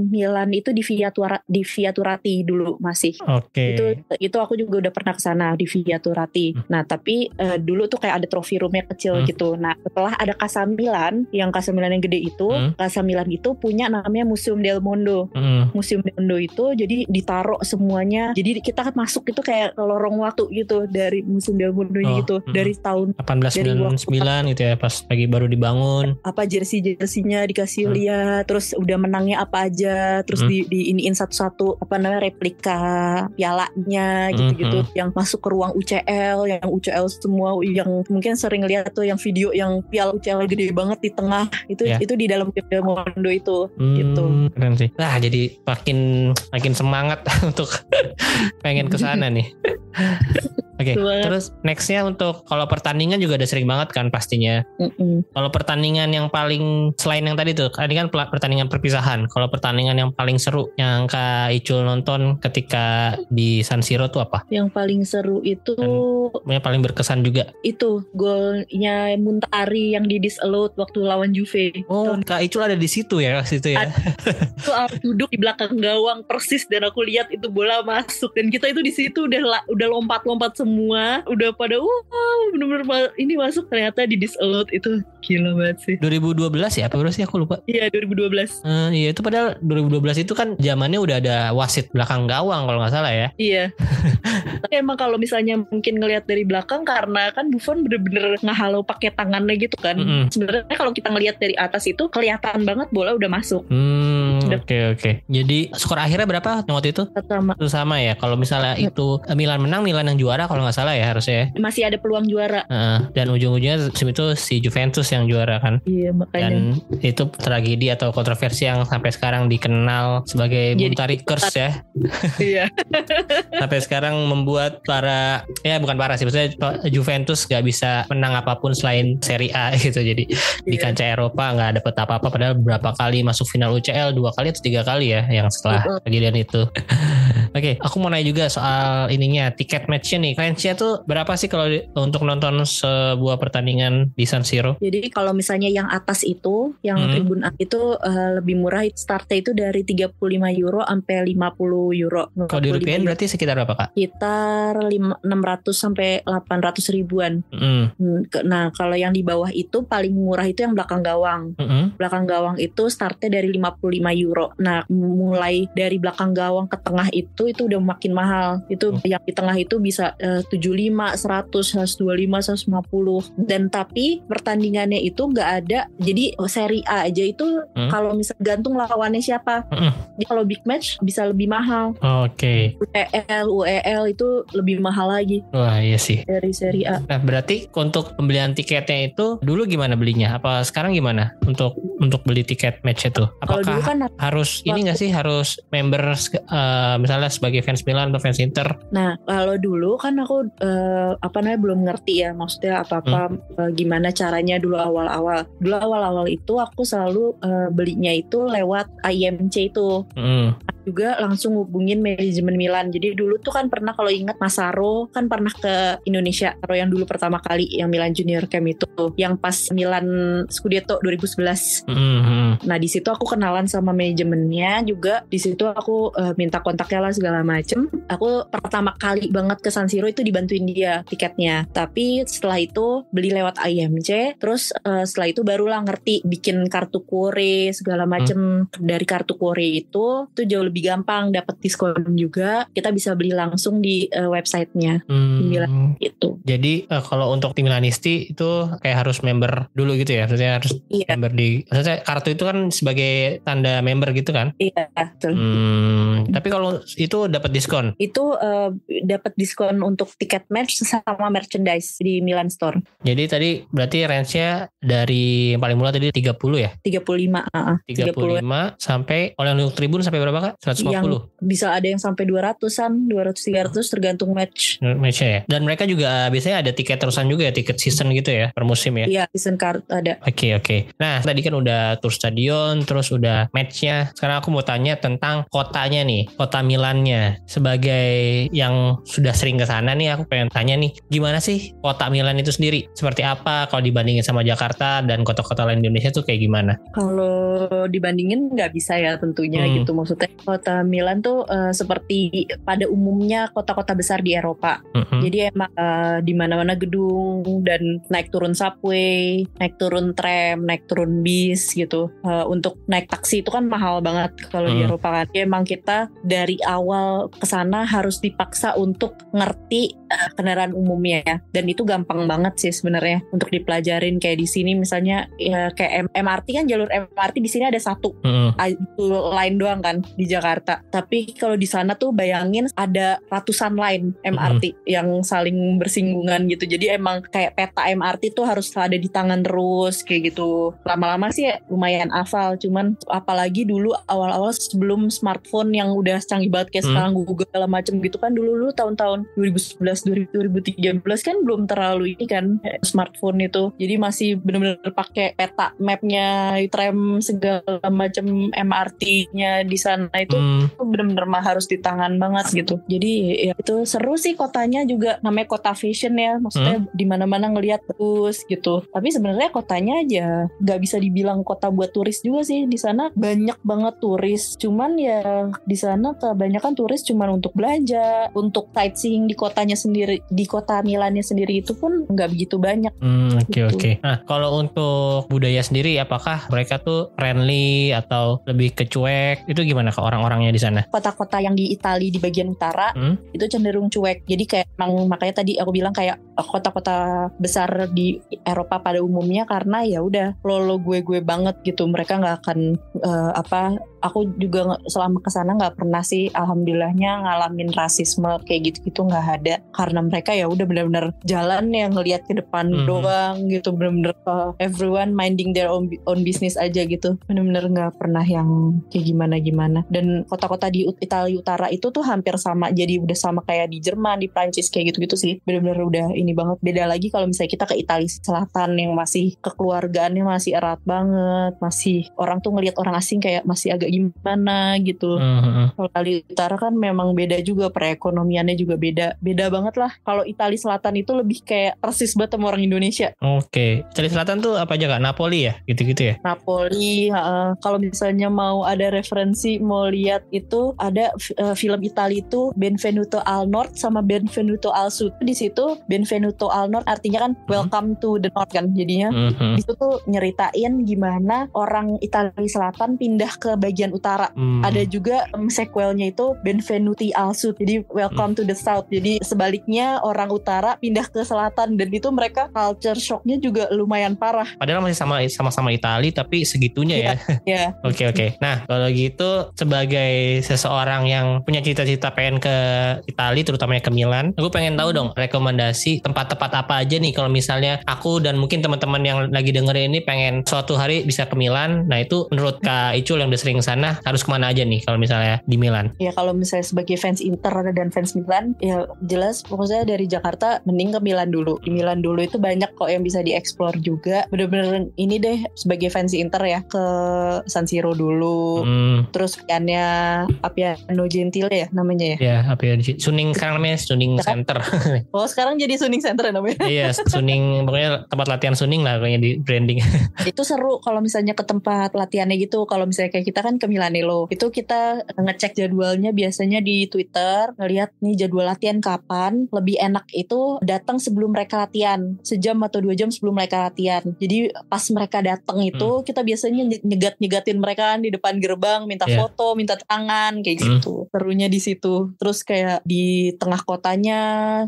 Milan itu di Via Turati, di Via Turati dulu masih. Oke. Okay. Itu itu aku juga udah pernah ke sana di Via Turati. Hmm. Nah tapi uh, dulu tuh kayak ada trophy roomnya kecil hmm. gitu. Nah setelah ada Casa Milan, yang Casa Milan yang gede itu, hmm. Casa Milan itu punya namanya Museum Del Mondo. Mm. Museum Del Mondo itu jadi ditaruh semuanya. Jadi kita masuk itu kayak lorong waktu gitu dari Museum Del Mondo oh, gitu mm. dari tahun 1899 gitu ya pas lagi baru dibangun. Apa jersey-jerseynya dikasih mm. lihat, terus udah menangnya apa aja, terus mm. di, di iniin satu-satu apa namanya replika pialanya gitu-gitu mm. yang masuk ke ruang UCL, yang UCL semua yang mungkin sering lihat tuh yang video yang piala UCL gede banget di tengah itu yeah. itu di dalam Del Mondo itu mm. gitu. Hmm, keren sih. Nah, jadi makin makin semangat untuk pengen ke sana nih. Oke, okay. terus nextnya untuk kalau pertandingan juga udah sering banget kan pastinya. Mm-mm. Kalau pertandingan yang paling selain yang tadi tuh, tadi kan pertandingan perpisahan. Kalau pertandingan yang paling seru yang Kak Icul nonton ketika di San Siro tuh apa? Yang paling seru itu yang paling berkesan juga. Itu golnya Muntari yang di disallowed waktu lawan Juve. Oh. Kak Icul ada di situ ya situ ya. Itu aku duduk di belakang gawang persis dan aku lihat itu bola masuk. Dan kita itu di situ udah udah lompat-lompat semua. Udah pada wow bener-bener ini masuk ternyata di disallowed itu. Gila banget sih. 2012 ya apa berarti aku lupa. Iya 2012 uh, iya itu padahal 2012 itu kan zamannya udah ada wasit belakang gawang kalau nggak salah ya. Iya. Tapi emang kalau misalnya mungkin ngelihat dari belakang karena kan Buffon bener-bener ngahalau pakai tangannya gitu kan. Mm -hmm. sebenarnya kalau kita ngelihat dari atas itu kelihatan banget bola udah masuk. Hmm, Mm. Oke oke okay. jadi skor akhirnya berapa waktu itu sama itu sama ya kalau misalnya iya. itu Milan menang Milan yang juara kalau nggak salah ya harusnya ya. Masih ada peluang juara. Uh, dan ujung-ujungnya itu si Juventus yang juara kan. Iya makanya. Dan itu tragedi atau kontroversi yang sampai sekarang dikenal sebagai Muntari Curse ya. Iya. sampai sekarang membuat para ya bukan para sih maksudnya Juventus nggak bisa menang apa pun selain Serie A gitu. Jadi yeah. di iya. kancah Eropa nggak dapet apa-apa padahal berapa kali masuk final UCL dua kali atau tiga kali ya yang setelah kejadian itu. Oke, okay, aku mau nanya juga soal ininya tiket matchnya nih. Range-nya tuh berapa sih kalau untuk nonton sebuah pertandingan di San Siro? Jadi kalau misalnya yang atas itu, yang hmm. tribun A itu uh, lebih murah. Startnya itu dari 35 euro sampai 50 euro. Kalau di rupiah berarti sekitar berapa kak? Sekitar 600 sampai 800 ribuan. Hmm. Nah kalau yang di bawah itu paling murah itu yang belakang gawang. Hmm. Belakang gawang itu startnya dari 55 euro. Nah mulai dari belakang gawang ke tengah itu itu udah makin mahal. Itu hmm. yang di tengah itu bisa uh, 75, 100, 125, 150. Dan tapi pertandingannya itu nggak ada. Jadi oh, seri A aja itu hmm. kalau misal gantung lawannya siapa. Hmm. Jadi kalau big match bisa lebih mahal. Oke. Okay. UEL, UEL itu lebih mahal lagi. Wah iya sih. Dari seri A. Nah berarti untuk pembelian tiketnya itu dulu gimana belinya? Apa sekarang gimana untuk untuk beli tiket match itu? Apakah dulu kan harus ini nggak sih harus member uh, misalnya sebagai fans Milan atau fans Inter? Nah, kalau dulu kan aku uh, apa namanya belum ngerti ya maksudnya apa-apa hmm. uh, gimana caranya dulu awal-awal. Dulu awal-awal itu aku selalu uh, belinya itu lewat IMC itu. Hmm juga langsung hubungin manajemen Milan. Jadi dulu tuh kan pernah kalau ingat Masaro kan pernah ke Indonesia. Masaro yang dulu pertama kali yang Milan Junior Camp itu yang pas Milan Scudetto 2011. Mhm. Nah di situ aku kenalan sama manajemennya juga. Di situ aku eh, minta kontaknya lah segala macem. Aku pertama kali banget ke San Siro itu dibantuin dia tiketnya. Tapi setelah itu beli lewat IMC. Terus eh, setelah itu barulah ngerti bikin kartu kore segala macem dari kartu kore itu itu jauh lebih gampang dapat diskon juga. Kita bisa beli langsung di eh, websitenya Hmm. Itu. Jadi eh, kalau untuk tim Milanisti itu kayak harus member dulu gitu ya. Maksudnya harus Iya, member di maksudnya kartu itu kan sebagai tanda member gitu kan. iya betul. Hmm, tapi kalau itu dapat diskon. Itu eh, dapat diskon untuk tiket match sama merchandise di Milan Store. Jadi tadi berarti range-nya dari yang paling murah tadi 30 ya? 35, uh, 35 sampai kalau yang untuk tribun sampai berapa Kak? 150 bisa ada yang sampai 200-an, 200 300 tergantung match. match-nya ya. Dan mereka juga biasanya ada tiket terusan juga ya, tiket season gitu ya per musim ya. Iya, season card ada. Oke oke. Nah tadi kan udah tour stadion, terus udah matchnya. Sekarang aku mau tanya tentang kotanya nih, kota Milannya. Sebagai yang sudah sering ke sana nih, aku pengen tanya nih, gimana sih kota Milan itu sendiri? Seperti apa kalau dibandingin sama Jakarta dan kota-kota lain di Indonesia tuh kayak gimana? Kalau dibandingin nggak bisa ya tentunya Hmm. gitu. Maksudnya kota Milan tuh eh, seperti pada umumnya kota-kota besar di Eropa. Mhm. Jadi emang eh, di mana-mana gedung dan naik turun subway, naik turun tram, naik turun bis gitu. Eh, untuk naik taksi itu kan mahal banget kalau di Hmm. Eropa kan. Jadi emang kita dari awal ke sana harus dipaksa untuk ngerti kendaraan umumnya ya. Dan itu gampang banget sih sebenarnya untuk dipelajarin kayak di sini misalnya ya, kayak M- MRT kan jalur MRT di sini ada satu itu line doang kan di Jakarta. Tapi kalau di sana tuh bayangin ada ratusan line MRT yang saling bersinggungan gitu. Jadi emang kayak peta MRT tuh harus ada di tangan terus kayak gitu. Lama-lama sih ya lumayan hafal. Cuman apalagi dulu awal-awal sebelum smartphone yang udah canggih banget kayak Hmm. sekarang Google segala macem gitu kan dulu-dulu tahun-tahun 2011 2013 kan belum terlalu ini kan smartphone itu. Jadi masih bener-bener pakai peta mapnya tram segala macam MRT-nya di sana itu Hmm. tuh bener-bener mah harus di tangan banget gitu. Jadi ya itu seru sih kotanya juga namanya kota fashion ya. Maksudnya di mana-mana ngelihat terus gitu. Tapi sebenarnya kotanya aja nggak bisa dibilang kota buat turis juga sih. Di sana banyak banget turis. Cuman ya di sana kebanyakan turis cuman untuk belanja, untuk sightseeing di kotanya sendiri, di kota Milannya sendiri itu pun nggak begitu banyak. Hmm, oke Gitu. oke. Nah, kalau untuk budaya sendiri apakah mereka tuh friendly atau lebih kecuek? Itu gimana ke orang-orangnya di sana? Kota-kota yang di Italia di bagian utara Hmm? itu cenderung cuek. Jadi kayak emang makanya tadi aku bilang kayak eh, kota-kota besar di Eropa pada umumnya karena ya udah lo lo gue gue banget gitu. Mereka nggak akan eh, apa. Aku juga selama ke sana nggak pernah sih, alhamdulillahnya ngalamin rasisme kayak gitu-gitu nggak ada. Karena mereka ya udah benar-benar jalan yang ngelihat ke depan Mhm. doang gitu. Benar-benar eh, everyone minding their own, own business aja gitu. Benar-benar nggak pernah yang kayak gimana-gimana. Dan kota-kota di Italia Utara itu tuh hampir sama. Jadi udah sama kayak di Jerman, di Prancis kayak gitu-gitu sih. Bener-bener udah ini banget. Beda lagi kalau misalnya kita ke Italia Selatan yang masih kekeluargaannya masih erat banget. Masih orang tuh ngelihat orang asing kayak masih agak gimana gitu. Hmm. Kalau Italia Utara kan memang beda juga perekonomiannya juga beda. Beda banget lah. Kalau Italia Selatan itu lebih kayak persis banget sama orang Indonesia. Oke. Italia Selatan tuh apa aja kak? Napoli ya? Gitu-gitu ya? Napoli. heeh. kalau misalnya mau ada referensi mau lihat itu ada eh, film Italia itu Benvenuto al Nord sama Benvenuto al Sud. Di situ Benvenuto al Nord artinya kan welcome to the North kan jadinya. Mhm. Di situ tuh nyeritain gimana orang Italia Selatan pindah ke bagian utara. Hmm. Ada juga um, sequelnya itu Benvenuti al Sud. Jadi welcome to the South. Jadi sebaliknya orang utara pindah ke selatan dan itu mereka culture shocknya juga lumayan parah. Padahal masih sama sama-sama Itali tapi segitunya ya. Ya. Oke oke. Nah kalau gitu sebagai seseorang yang punya cita-cita pengen ke Italia terutamanya ke Milan, aku pengen tahu dong rekomendasi tempat-tempat apa aja nih kalau misalnya aku dan mungkin teman-teman yang lagi dengerin ini pengen suatu hari bisa ke Milan. Nah itu menurut Kak Icul yang udah sering sana harus ke mana aja nih kalau misalnya di Milan? Ya kalau misalnya sebagai fans Inter dan fans Milan, ya jelas pokoknya dari Jakarta mending ke Milan dulu. Di Milan dulu itu banyak kok yang bisa dieksplor juga. Bener-bener ini deh sebagai fans Inter ya ke San Siro dulu. Hmm, Terus kiannya Appiano Gentile ya namanya ya. ya apa ya? Suning sekarang namanya Suning Center. Oh sekarang jadi Suning Center ya namanya. iya, Suning pokoknya tempat latihan Suning lah kayaknya di branding. itu seru kalau misalnya ke tempat latihannya gitu. Kalau misalnya kayak kita kan ke Milanello, itu kita ngecek jadwalnya biasanya di Twitter, ngelihat nih jadwal latihan kapan. Lebih enak itu datang sebelum mereka latihan, sejam atau dua jam sebelum mereka latihan. Jadi pas mereka datang itu kita biasanya nyegat nyegatin mereka kan di depan gerbang, minta Iya. foto, minta tangan kayak Hmm. gitu. Serunya di situ. Terus kayak di tengah kotanya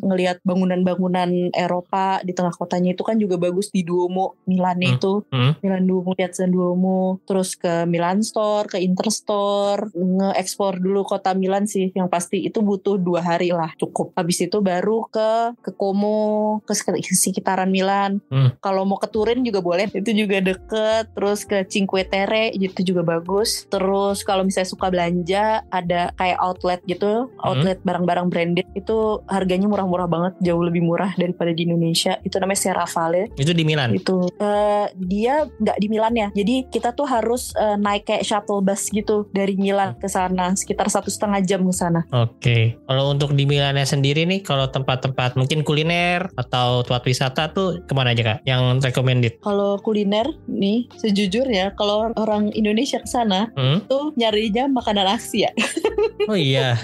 ngelihat bangunan-bangunan Eropa di tengah kotanya itu kan juga bagus di Duomo Milan Hmm. itu Hmm. Milan Duomo Piazza Duomo terus ke Milan Store ke Inter Store nge-explore dulu kota Milan sih. Yang pasti itu butuh dua hari lah cukup. Habis itu baru ke ke Como ke sek- sekitaran Milan. Hmm. kalau mau ke Turin juga boleh itu juga deket. Terus ke Cinque Terre itu juga bagus. Terus kalau misalnya suka belanja ada kayak outlet gitu. Outlet barang-barang branded itu harganya murah-murah banget. Jauh lebih murah daripada di Indonesia. Itu namanya Serravalle Itu di Milan. itu Eh, dia nggak di Milan ya. Jadi kita tuh harus eh, naik kayak shuttle bus gitu dari Milan ke sana sekitar satu setengah jam ke sana Oke, kalau untuk di Milannya sendiri nih, kalau tempat-tempat mungkin kuliner atau tempat wisata tuh ke mana aja kak? Yang recommended? kalau kuliner nih sejujurnya kalau orang Indonesia ke sana Hmm? tuh nyarinya makanan Asia Oh iya,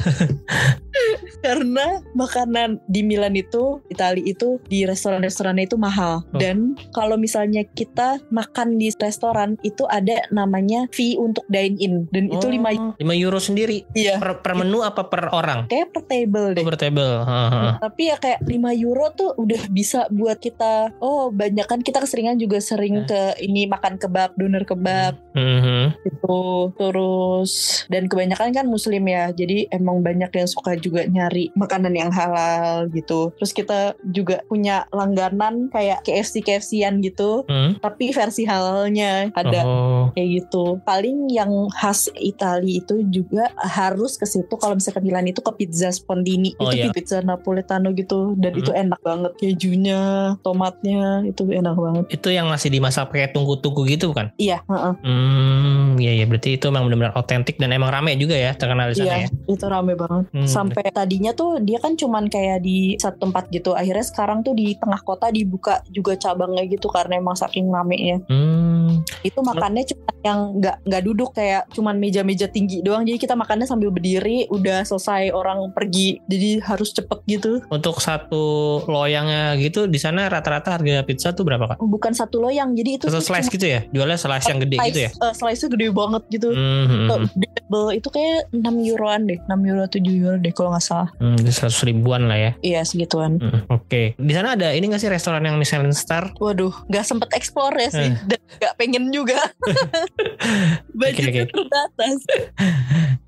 karena makanan di Milan itu Itali itu di restoran-restorannya itu mahal. Oh. dan kalau misalnya kita makan di restoran itu ada namanya fee untuk dine in dan itu Oh, lima 5 euro sendiri? Iya. Per, per menu apa per orang? kayak per table deh. Per table. Heeh. Tapi ya kayak 5 euro tuh udah bisa buat kita Oh banyak. Kan kita keseringan juga sering ke ini makan kebab Doner kebab. Mhm. gitu. Terus Dan kebanyakan kan muslim ya. Jadi emang banyak yang suka juga nyari makanan yang halal gitu Terus kita juga punya langganan kayak KFC-KFC-an gitu Hmm? Tapi versi halalnya ada Oh. kayak gitu. Paling yang khas Itali itu juga harus ke situ kalau misalnya ke Milan itu ke pizza Spondini. Oh, itu iya. pizza Napoletano gitu dan Hmm. itu enak banget. Kejunya, tomatnya itu enak banget. Itu yang masih dimasak pakai tungku-tungku gitu bukan? Iya, heeh. Hmm, iya iya berarti itu memang benar-benar otentik dan emang rame juga ya terkenal di sana Iya, ya. itu rame banget. Hmm. Sampai tadinya tuh dia kan cuman kayak di satu tempat gitu. Akhirnya sekarang tuh di tengah kota dibuka juga cabangnya gitu karena emang saking ramenya. Hmm. Itu makannya cuma yang nggak nggak duduk kayak cuman meja-meja tinggi doang. Jadi kita makannya sambil berdiri. Udah selesai orang pergi. Jadi harus cepet gitu. Untuk satu loyangnya gitu di sana rata-rata harga pizza tuh berapa kak? Bukan satu loyang. Jadi itu Satu slice gitu ya? Jualnya slice yang gede gitu ya? slice, eh, slice-nya gede banget gitu. Hmm, hmm, hmm. double itu kayak 6 euroan deh 6 euro 7 euro deh kalau nggak salah Hmm, 100 ribuan lah ya. iya segituan Hmm, Oke, di sana ada ini nggak sih restoran yang Michelin star? Waduh, nggak sempet explore ya sih, Eh. dan nggak pengen juga. Budgetnya Oke, terbatas.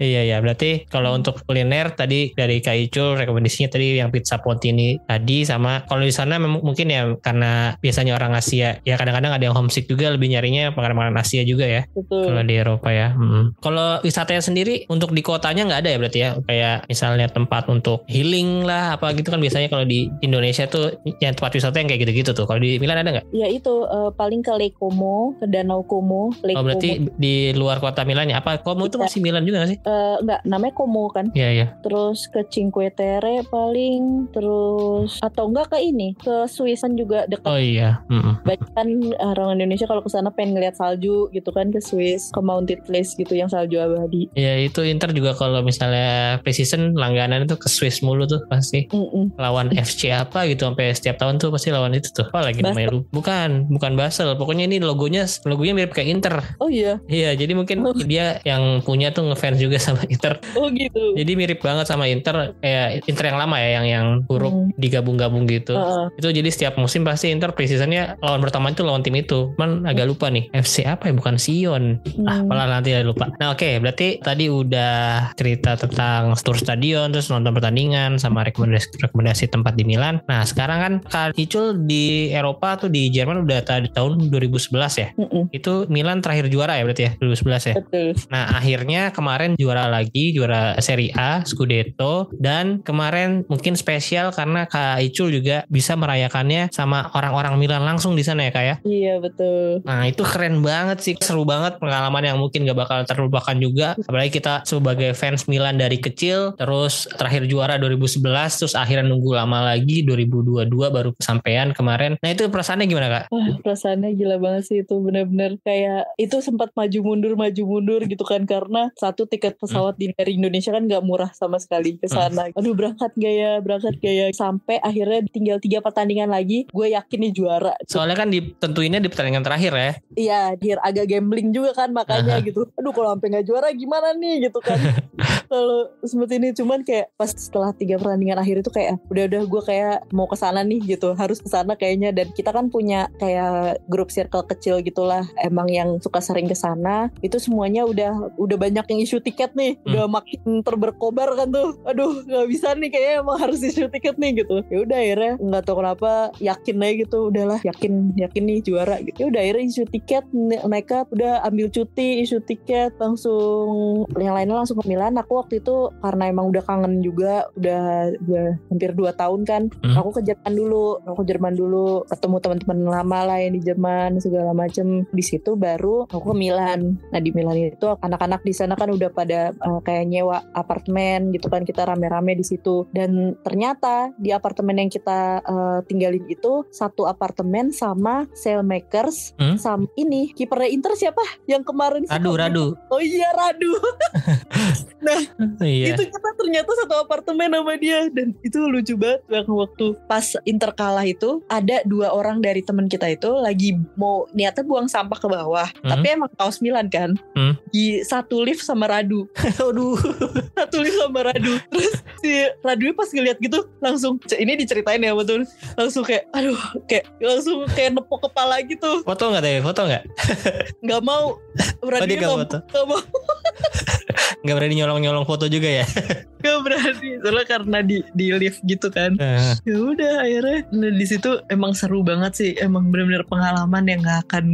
Iya ya, berarti kalau untuk kuliner tadi dari Kak Icul rekomendasinya tadi yang pizza Pontini tadi sama kalau di sana mungkin ya karena biasanya orang Asia ya kadang-kadang ada yang homesick juga lebih nyarinya makanan-makanan Asia juga ya Betul. kalau di Eropa ya. Hmm. Kalau wisatanya sendiri untuk di kotanya nggak ada ya berarti ya kayak misalnya tempat untuk healing lah apa gitu kan biasanya kalau di Indonesia tuh yang tempat wisata yang kayak gitu-gitu tuh. Kalau di Milan ada nggak? Ya itu eh, paling ke Lake Como, ke Danau Como. Lake Oh berarti Como. di luar kota Milan ya? Apa Como itu Iya. masih Milan juga nggak sih? Eh, nggak, namanya Como kan. Iya iya. Terus ke Cinque Terre paling, terus atau enggak ke ini, ke Swiss kan juga dekat. Oh iya. Mm-mm. Banyak kan orang Indonesia kalau ke sana pengen ngeliat salju gitu kan ke Swiss, ke Mountain Place gitu yang salju abadi. Ya itu Inter juga kalau misalnya preseason langganan itu ke Swiss mulu tuh pasti Mm-mm. lawan FC apa gitu sampai setiap tahun tuh pasti lawan itu tuh. Apa lagi Basel. namanya lu? Bukan, bukan Basel. Pokoknya ini logonya logonya mirip kayak Inter. Oh iya, Iya, jadi mungkin Oh. dia yang punya tuh ngefans juga sama Inter. Oh gitu. Jadi mirip banget sama Inter kayak Inter yang lama ya yang yang huruf Hmm. digabung-gabung gitu. Heeh. Itu jadi setiap musim pasti Inter preseasonnya lawan pertama itu lawan tim itu. Cuman agak lupa nih. FC apa ya? Bukan Sion. Ah, Hmm. apalah nanti lupa. Nah, oke, berarti tadi udah cerita tentang tour stadion, terus nonton pertandingan sama rekomendasi rekomendasi tempat di Milan. Nah, sekarang kan Kak Icul di Eropa tuh di Jerman udah tadi tahun 2011 ya. Mm-mm. Itu Milan terakhir juara ya berarti ya 2011 ya. Betul. Nah akhirnya kemarin juara lagi juara Serie A Scudetto dan kemarin mungkin spesial karena Kak Icul juga bisa merayakannya sama orang-orang Milan langsung di sana ya Kak ya. Iya betul. Nah itu keren banget sih seru banget pengalaman yang mungkin gak bakal terlupakan juga apalagi kita sebagai fans Milan dari kecil terus terakhir juara 2011 terus akhirnya nunggu lama lagi 2022 baru kesampaian kemarin. Nah itu perasaannya gimana Kak? Wah perasaannya gila banget sih itu bener-bener kayak itu sempat maju mundur maju mundur gitu kan karena satu tiket pesawat di dari Indonesia kan nggak murah sama sekali ke sana. Aduh berangkat gak ya berangkat gak ya sampai akhirnya tinggal tiga pertandingan lagi gue yakin nih juara. Soalnya kan ditentuinnya di pertandingan terakhir ya. Iya dia agak gambling juga kan makanya Aha. gitu. Aduh kalau sampai nggak juara gimana nih gitu kan. kalau seperti ini cuman kayak pas setelah tiga pertandingan akhir itu kayak udah udah gue kayak mau ke sana nih gitu. Harus ke sana kayaknya. Dan kita kan punya kayak grup circle kecil gitulah. Emang yang suka sering ke sana itu semuanya udah udah banyak yang isu tiket nih. Hmm. udah makin terberkobar kan tuh. Aduh nggak bisa nih kayaknya emang harus isu tiket nih gitu. Ya udah akhirnya nggak tahu kenapa yakin aja gitu udahlah yakin yakin nih juara gitu. Ya udah akhirnya isu tiket nekat udah ambil cuti isu tiket langsung yang lainnya langsung ke Milan. Aku waktu itu karena emang udah kangen juga udah udah hampir 2 tahun kan Hmm. aku ke Jerman dulu aku Jerman dulu ketemu teman-teman lama lah yang di Jerman segala macem di situ baru aku ke Milan nah di Milan itu anak-anak di sana kan udah pada uh, kayak nyewa apartemen gitu kan kita rame-rame di situ dan ternyata di apartemen yang kita uh, tinggalin itu satu apartemen sama sailmakers Hmm? sama ini kipernya Inter siapa yang kemarin Radu, Radu. oh iya Radu Iya. itu kita ternyata satu apartemen sama dia dan itu lucu banget yang waktu pas Inter kalah itu ada dua orang dari teman kita itu lagi mau niatnya buang sampah ke bawah Hmm. tapi emang kaos Milan kan Hmm. di satu lift sama Radu aduh satu lift sama Radu terus si Radu pas ngeliat gitu langsung "C- ini diceritain ya betul langsung kayak aduh kayak langsung kayak nepok kepala gitu Foto nggak teh? Foto nggak? nggak mau Oh Radu dia nggak foto. nggak mau Nggak berani nyolong-nyolong foto juga ya? nggak berani. Soalnya karena di di lift gitu kan. Nah, ya udah akhirnya. Nah, di situ emang seru banget sih. Emang benar-benar pengalaman yang nggak akan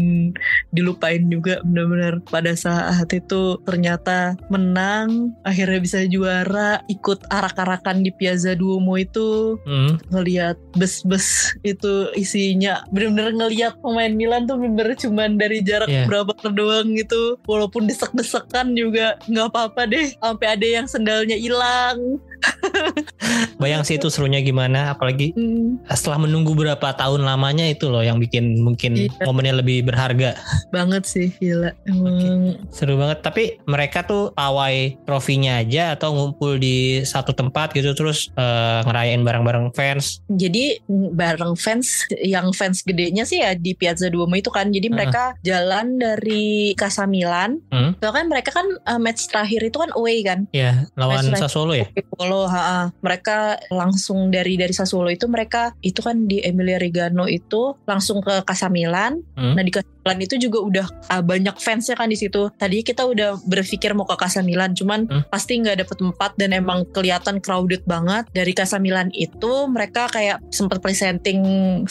dilupain juga. Benar-benar pada saat itu ternyata menang akhirnya bisa juara ikut arak-arakan di Piazza Duomo itu. Hmm. ngelihat bus-bus itu isinya. Benar-benar ngelihat pemain Milan tuh benar-benar cuman dari jarak Iya. berapa doang gitu. Walaupun desek-desekan juga nggak apa-apa deh sampai ada yang sendalnya hilang Bayang sih itu serunya gimana, apalagi Hmm. setelah menunggu berapa tahun lamanya itu loh yang bikin mungkin Iya. momennya lebih berharga. banget sih gila emang Seru banget. Tapi mereka tuh pawai trofinya aja atau ngumpul di satu tempat gitu terus eh, ngerayain bareng-bareng fans. jadi bareng fans yang fans gedenya sih ya di Piazza Duomo itu kan jadi mereka jalan dari Casa Milan Hmm? Soalnya kan mereka kan uh, match terakhir itu kan away kan Ya, lawan Sassuolo ya? Sassuolo ha mereka langsung dari dari Sassuolo itu mereka itu kan di Emilia Rigano itu langsung ke Casa Milan Hmm. nah di Casa Milan itu juga udah uh, banyak fansnya kan di situ tadi kita udah berpikir mau ke Casa Milan cuman Hmm. pasti nggak dapet tempat dan emang kelihatan crowded banget dari Casa Milan itu mereka kayak sempat presenting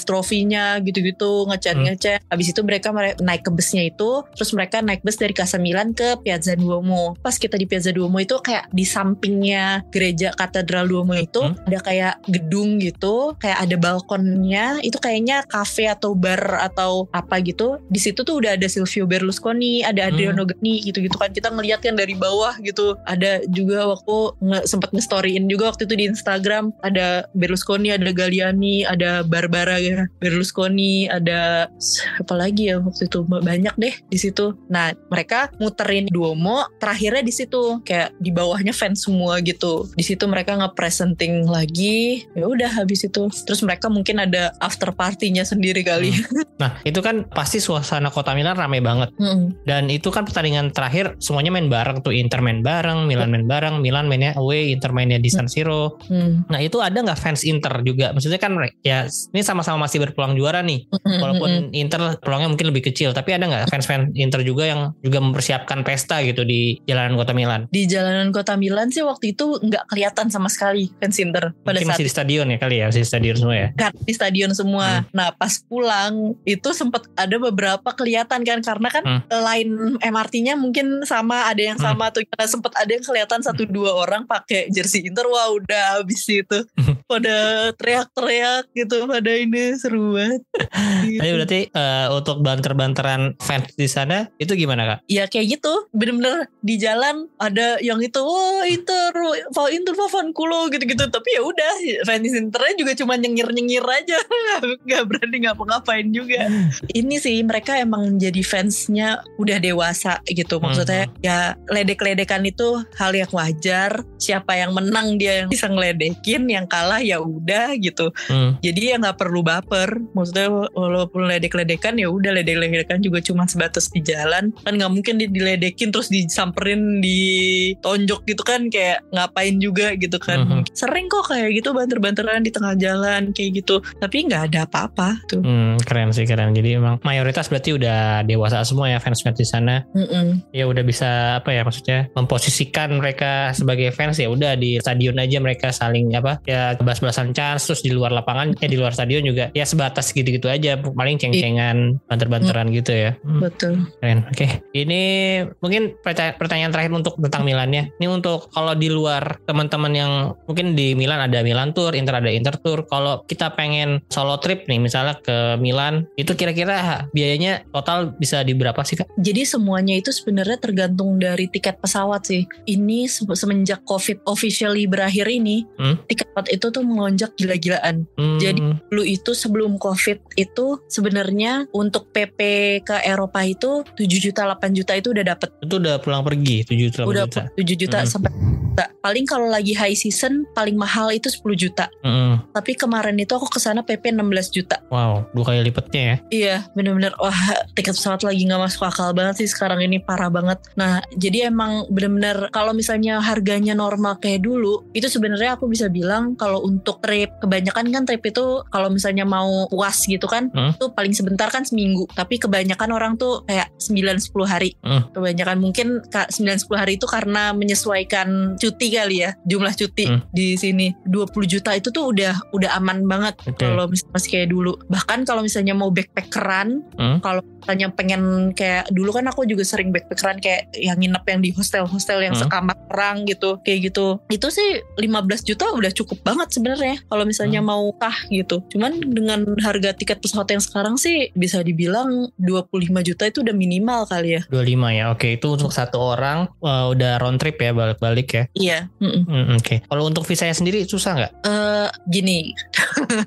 trofinya gitu-gitu ngechat Hmm. habis itu mereka mere- naik ke busnya itu terus mereka naik bus dari Casa Milan ke Piazza Duomo pas kita di Piazza Duomo itu kayak di sampingnya gereja Katedral Duomo itu Hmm. ada kayak gedung gitu kayak ada balkonnya. Itu kayaknya cafe atau bar atau apa gitu. Di situ tuh udah ada Silvio Berlusconi ada Hmm. Adriano Gani gitu-gitu kan. Kita ngeliat kan dari bawah gitu. Ada juga waktu nge, sempet nge-storyin juga waktu itu di Instagram. Ada Berlusconi ada Galliani ada Barbara ya Berlusconi ada apa lagi ya waktu itu? Banyak deh di situ. Nah mereka muterin Duomo terakhirnya di situ. Kayak di bawahnya fans semua gitu. Di situ itu mereka nge-presenting lagi. Ya udah habis itu. Terus mereka mungkin ada after party-nya sendiri kali. Nah itu kan pasti suasana kota Milan ramai banget. Hmm. Dan itu kan pertandingan terakhir semuanya main bareng tuh Inter main bareng, Milan main bareng, Milan mainnya away, Inter mainnya di San Siro. Hmm. Nah itu ada nggak fans Inter juga? Maksudnya kan ya ini sama-sama masih berpeluang juara nih. Hmm. Walaupun Inter peluangnya mungkin lebih kecil, tapi ada nggak fans-fans Inter juga yang juga mempersiapkan pesta gitu di jalanan kota Milan? di jalanan kota Milan sih waktu itu nggak kelihatan sama sekali fans Inter pada Mungkin saat masih di stadion ya kali ya, masih di stadion semua ya. kan di stadion semua. Hmm. Nah pas pulang itu sempat ada beberapa kelihatan kan karena kan Hmm. line MRT-nya mungkin sama ada yang sama tuh sempat ada yang kelihatan satu dua orang pakai jersey Inter wah udah habis itu Hmm. Pada teriak-teriak gitu pada ini seru banget. Gitu. Tapi berarti eh, untuk banter-banteran fans di sana itu gimana kak? ya kayak gitu. Bener-bener di jalan ada yang itu oh Inter Fa Inter Fan Kulo gitu-gitu. Tapi ya udah fans Internya juga cuma nyengir-nyengir aja. Nggak- berani ngapa-ngapain juga. Ini sih mereka emang jadi fansnya udah dewasa gitu. Maksudnya ya ledek-ledekan itu hal yang wajar. Siapa yang menang dia yang bisa ngeledekin. Yang kalah ya udah gitu Hmm. jadi ya nggak perlu baper maksudnya walaupun ledek-ledekan ya udah ledek-ledekan juga cuma sebatas di jalan kan nggak mungkin di- diledekin terus disamperin ditonjok gitu kan kayak ngapain juga gitu kan Mhm. sering kok kayak gitu banter-banteran di tengah jalan kayak gitu tapi nggak ada apa-apa tuh Hmm, keren sih keren. Jadi emang mayoritas berarti udah dewasa semua ya fans-fans di sana. Ya udah bisa apa ya maksudnya memposisikan mereka sebagai fans ya udah di stadion aja mereka saling apa ya bas-basan chance terus di luar lapangan ya di luar stadion juga ya sebatas gitu-gitu aja paling ceng-cengan banter-banteran gitu ya. Hmm, betul keren. Oke. Ini mungkin perta- pertanyaan terakhir untuk tentang Milan ya. Ini untuk kalau di luar teman-teman yang mungkin di Milan ada Milan Tour, Inter ada Inter Tour. Kalau kita pengen solo trip nih misalnya ke Milan, itu kira-kira biayanya total bisa di berapa sih Kak? Jadi semuanya itu sebenarnya tergantung dari tiket pesawat sih. Ini se- semenjak COVID officially berakhir ini, Hmm. tiket pesawat itu tuh melonjak gila-gilaan. Hmm, Jadi, Dulu itu sebelum COVID itu sebenarnya untuk PP ke Eropa itu 7 juta 8 juta itu udah dapet. itu udah pulang pergi 7 juta. udah juta. 7 juta Hmm. sampai juta. Paling kalau lagi high season paling mahal itu 10 juta. Mm-mm. Tapi kemarin itu aku ke sana PP 16 juta. Wow, dua kali lipatnya ya. Iya bener-bener wah tiket pesawat lagi nggak masuk akal banget sih sekarang ini parah banget. Nah jadi emang bener-bener kalau misalnya harganya normal kayak dulu itu sebenarnya aku bisa bilang kalau untuk trip kebanyakan kan trip itu kalau misalnya mau puas gitu kan Hmm. tuh paling sebentar kan seminggu. Tapi kebanyakan orang tuh kayak 9-10 hari. Hmm. Kebanyakan mungkin 9-10 hari itu karena menyesuaikan cuti kali ya jumlah cuti Hmm. di sini 20 juta itu tuh udah udah aman banget Oke. kalau masih kayak dulu. Bahkan kalau misalnya mau backpackeran, Hmm. kalau misalnya pengen kayak dulu kan aku juga sering backpackeran kayak yang nginep yang di hostel-hostel yang Hmm. sekamar orang gitu, kayak gitu. Itu sih 15 juta udah cukup banget sebenarnya kalau misalnya Hmm. mau tah gitu. Cuman dengan harga tiket pesawat yang sekarang sih bisa dibilang 25 juta itu udah minimal kali ya. 25 ya. Oke, itu untuk satu orang uh, udah round trip ya balik-balik ya. Iya. mm-mm. Hmm, Oke. Kalau untuk visanya sendiri susah nggak? Eh gini,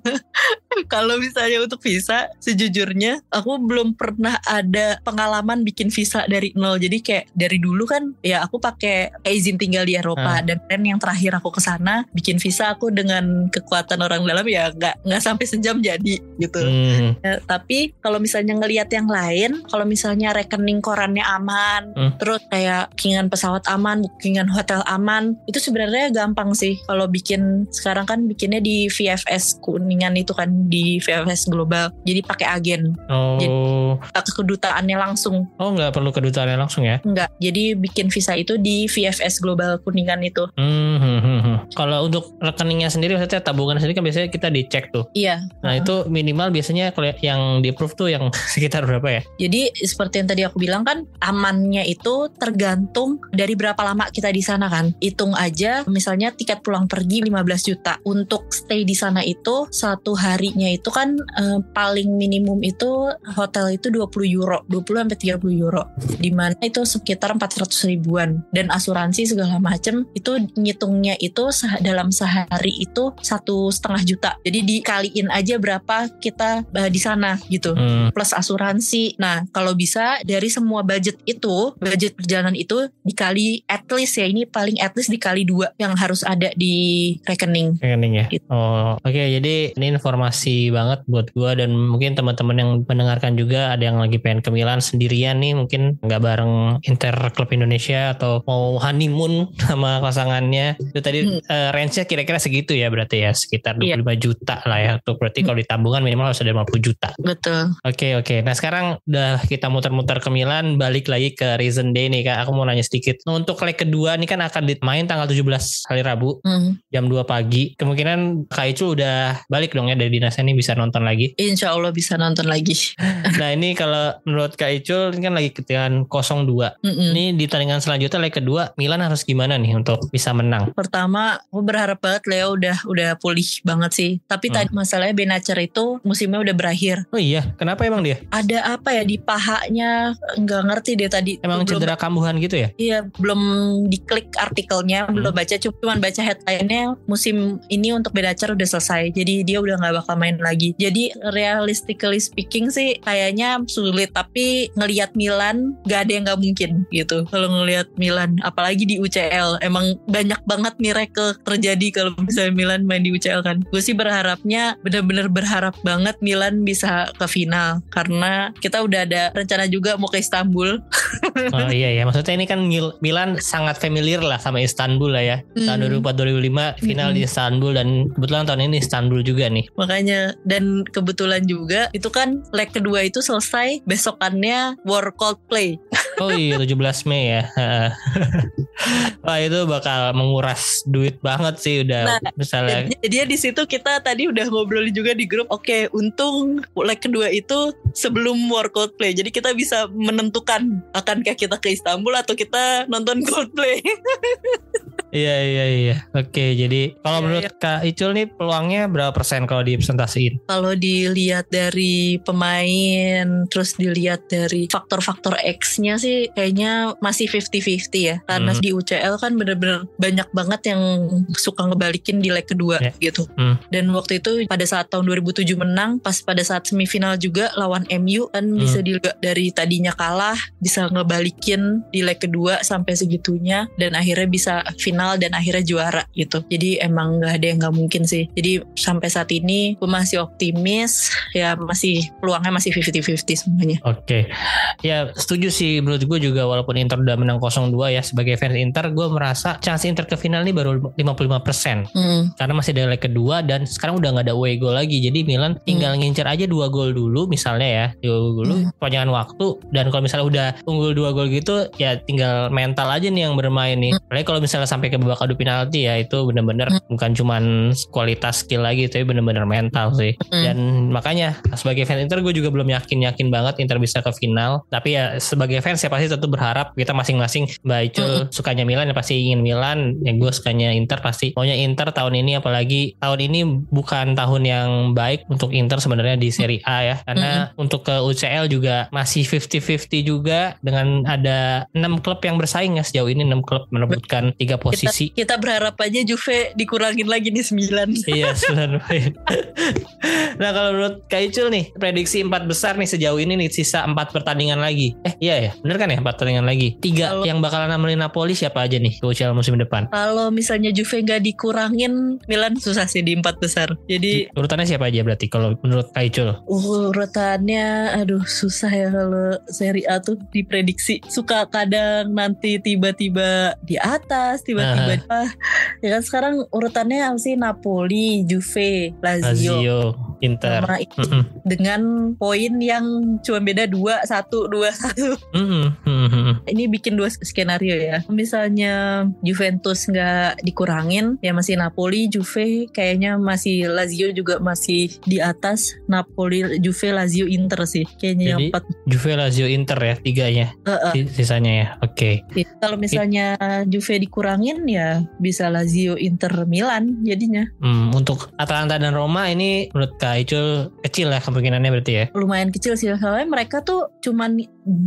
kalau misalnya untuk visa, sejujurnya aku belum pernah ada pengalaman bikin visa dari nol. Jadi kayak dari dulu kan, ya aku pakai izin tinggal di Eropa dan dan yang terakhir aku ke sana bikin visa aku dengan kekuatan orang dalam ya nggak nggak sampai sejam jadi gitu. Hmm. Ya, tapi kalau misalnya ngelihat yang lain, kalau misalnya rekening korannya aman, Hmm. terus kayak bookingan pesawat aman, bookingan hotel aman, itu sebenarnya gampang sih. Kalau bikin sekarang kan bikinnya di VFS kuningan itu kan di VFS global. Jadi pakai agen, Oh, ke kedutaannya langsung. oh nggak perlu kedutaannya langsung ya? Enggak. Jadi bikin visa itu di VFS global kuningan itu. Hmm, hmm, hmm, hmm. Kalau untuk rekeningnya sendiri, maksudnya tabungan sendiri kan biasanya kita dicek tuh. Iya. Nah itu minimal biasanya kalau yang di approve tuh yang sekitar berapa ya? Jadi seperti yang tadi aku bilang kan amannya itu tergantung dari berapa lama kita di sana kan. Hitung aja misalnya tiket pulang pergi 15 juta. Untuk stay di sana itu satu harinya itu kan eh, paling minimum itu hotel itu 20 euro, 20 sampai 30 euro. Di mana itu sekitar 400 ribuan dan asuransi segala macem itu ngitungnya itu dalam sehari itu satu setengah juta. Jadi dikaliin aja berapa kita eh, di sana gitu Hmm, plus asuransi. Nah, kalau bisa dari semua budget itu, budget perjalanan itu dikali at least ya ini paling at least dikali dua yang harus ada di rekening. rekening ya. Gitu. Oh, oke. Jadi ini informasi banget buat gua dan mungkin teman-teman yang mendengarkan juga ada yang lagi pengen ke Milan sendirian nih, mungkin nggak bareng Inter Klub Indonesia atau mau honeymoon sama pasangannya. Itu tadi Hmm. Eh, range-nya kira-kira segitu ya berarti ya, sekitar Iya. 25 juta lah ya. Tuh berarti kalau ditabungan minimal harus ada 50 juta. Betul. Oke oke. Nah sekarang udah kita muter-muter ke Milan, balik lagi ke Reason Day nih kak. Aku mau nanya sedikit. Nah, untuk leg kedua ini kan akan dimain tanggal 17 hari Rabu Hmm. jam 2 pagi. Kemungkinan Kak Icul udah balik dong ya dari dinasnya nih bisa nonton lagi. Insya Allah bisa nonton lagi. Nah ini kalau menurut Kak Icul ini kan lagi ketinggalan 0-2. Mm-mm. Ini di pertandingan selanjutnya leg kedua Milan harus gimana nih untuk bisa menang? Pertama, aku berharap banget Leo udah udah pulih banget sih. Tapi Hmm. tadi masalahnya Benacer itu musimnya udah berakhir. Oh iya, kenapa emang dia? Ada apa ya di pahanya? Nggak ngerti deh tadi. Emang Belum cedera kambuhan gitu ya? Iya, belum diklik artikelnya, Hmm. belum baca, cuma baca headline-nya musim ini untuk Bedacar udah selesai. Jadi dia udah nggak bakal main lagi. Jadi realistically speaking sih kayaknya sulit, tapi ngelihat Milan nggak ada yang nggak mungkin gitu. Kalau ngelihat Milan, apalagi di UCL, emang banyak banget miracle terjadi kalau misalnya Milan main di UCL kan. Gue sih berharapnya bener-bener berharap banget Milan bisa ke final karena kita udah ada rencana juga mau ke Istanbul. Oh iya ya, maksudnya ini kan Mil- Milan sangat familiar lah sama Istanbul lah ya. Tahun Hmm. 2004-2005 final di Istanbul dan kebetulan tahun ini Istanbul juga nih. Makanya dan kebetulan juga itu kan leg kedua itu selesai besokannya War Coldplay. Oh iya 17 Mei ya. Wah itu bakal menguras duit banget sih udah Nah, misalnya Jadi di situ kita tadi udah ngobrol juga di grup. Oke, untung leg kedua itu sebelum War Coldplay. Jadi kita bisa menentukan akankah kita ke Istanbul atau kita nonton Coldplay. Iya iya iya. Oke, jadi kalau Iya, menurut Kak Icul nih peluangnya berapa persen kalau dipresentasiin? Kalau dilihat dari pemain, terus dilihat dari faktor-faktor X-nya sih kayaknya masih 50-50 ya. Karena Hmm. di UCL kan bener-bener banyak banget yang suka ngebalikin di leg kedua Ya. gitu. Hmm. Dan waktu itu pada saat tahun 2007 menang, pas pada saat semifinal juga lawan MU kan Hmm. bisa dilihat dari tadinya kalah bisa ngebalikin di leg kedua sampai segitunya dan akhirnya bisa final dan akhirnya juara gitu. Jadi emang nggak ada yang nggak mungkin sih. Jadi sampai saat ini gue masih optimis ya masih peluangnya masih 50-50 semuanya. Oke, ya setuju sih menurut gue juga walaupun Inter udah menang 0-2 ya sebagai fans Inter gue merasa chance Inter ke final ini baru 55% Hmm. karena masih ada leg kedua dan sekarang udah nggak ada away goal lagi. Jadi Milan tinggal ngincer aja dua gol dulu misalnya ya dua gol dulu Hmm. panjangan waktu. Dan kalau misalnya udah unggul dua gol gitu ya tinggal mental aja nih yang bermain nih. Apalagi kalau misalnya sampai ke babak adu penalti ya itu bener-bener bukan cuman kualitas skill lagi tapi bener-bener mental sih. Hmm. dan makanya sebagai fans Inter gue juga belum yakin yakin banget Inter bisa ke final. Tapi ya sebagai fans ya pasti tetap berharap kita masing-masing Mbak Icul sukanya Milan ya pasti ingin Milan ya gue sukanya Inter pasti maunya Inter tahun ini apalagi tahun ini bukan tahun yang baik untuk Inter sebenarnya di Serie A ya karena untuk ke UCL juga masih 50-50 juga dengan ada 6 klub yang bersaing ya sejauh ini 6 klub merebutkan tiga posisi Kita berharap aja Juve dikurangin lagi nih 9. iya sembilan poin. nah kalau menurut Kak Icul nih prediksi empat besar nih sejauh ini nih sisa empat pertandingan lagi. Eh iya ya bener kan ya empat pertandingan lagi. Tiga Kalau- yang bakalan nemenin Napoli siapa aja nih UCL musim depan? Kalau misalnya Juve nggak dikurangin, Milan susah sih di empat besar. Jadi Urutannya siapa aja berarti kalau menurut Kak Icul? urutannya, aduh susah ya kalau Serie A tuh diprediksi. Suka kadang nanti tiba-tiba di atas, tiba-tiba bawah. Ya kan sekarang urutannya apa sih Napoli, Juve, Lazio, Lazio, Inter. sama Mm-mm. dengan poin yang cuma beda dua satu dua satu. Ini bikin dua skenario ya. Misalnya Juventus nggak dikurangin, ya masih Napoli, Juve, kayaknya masih Lazio juga masih di atas. Napoli, Juve, Lazio, Inter sih. Kayaknya yang Jadi- empat. Juve, Lazio, Inter ya tiganya Heeh. si- sisanya ya. Oke. Kalau misalnya Juve dikurangin, ya bisa Lazio, Inter, Milan jadinya. Hmm, untuk Atalanta dan Roma ini menurut Kak Icul kecil lah kemungkinannya berarti ya. lumayan kecil sih soalnya mereka tuh cuman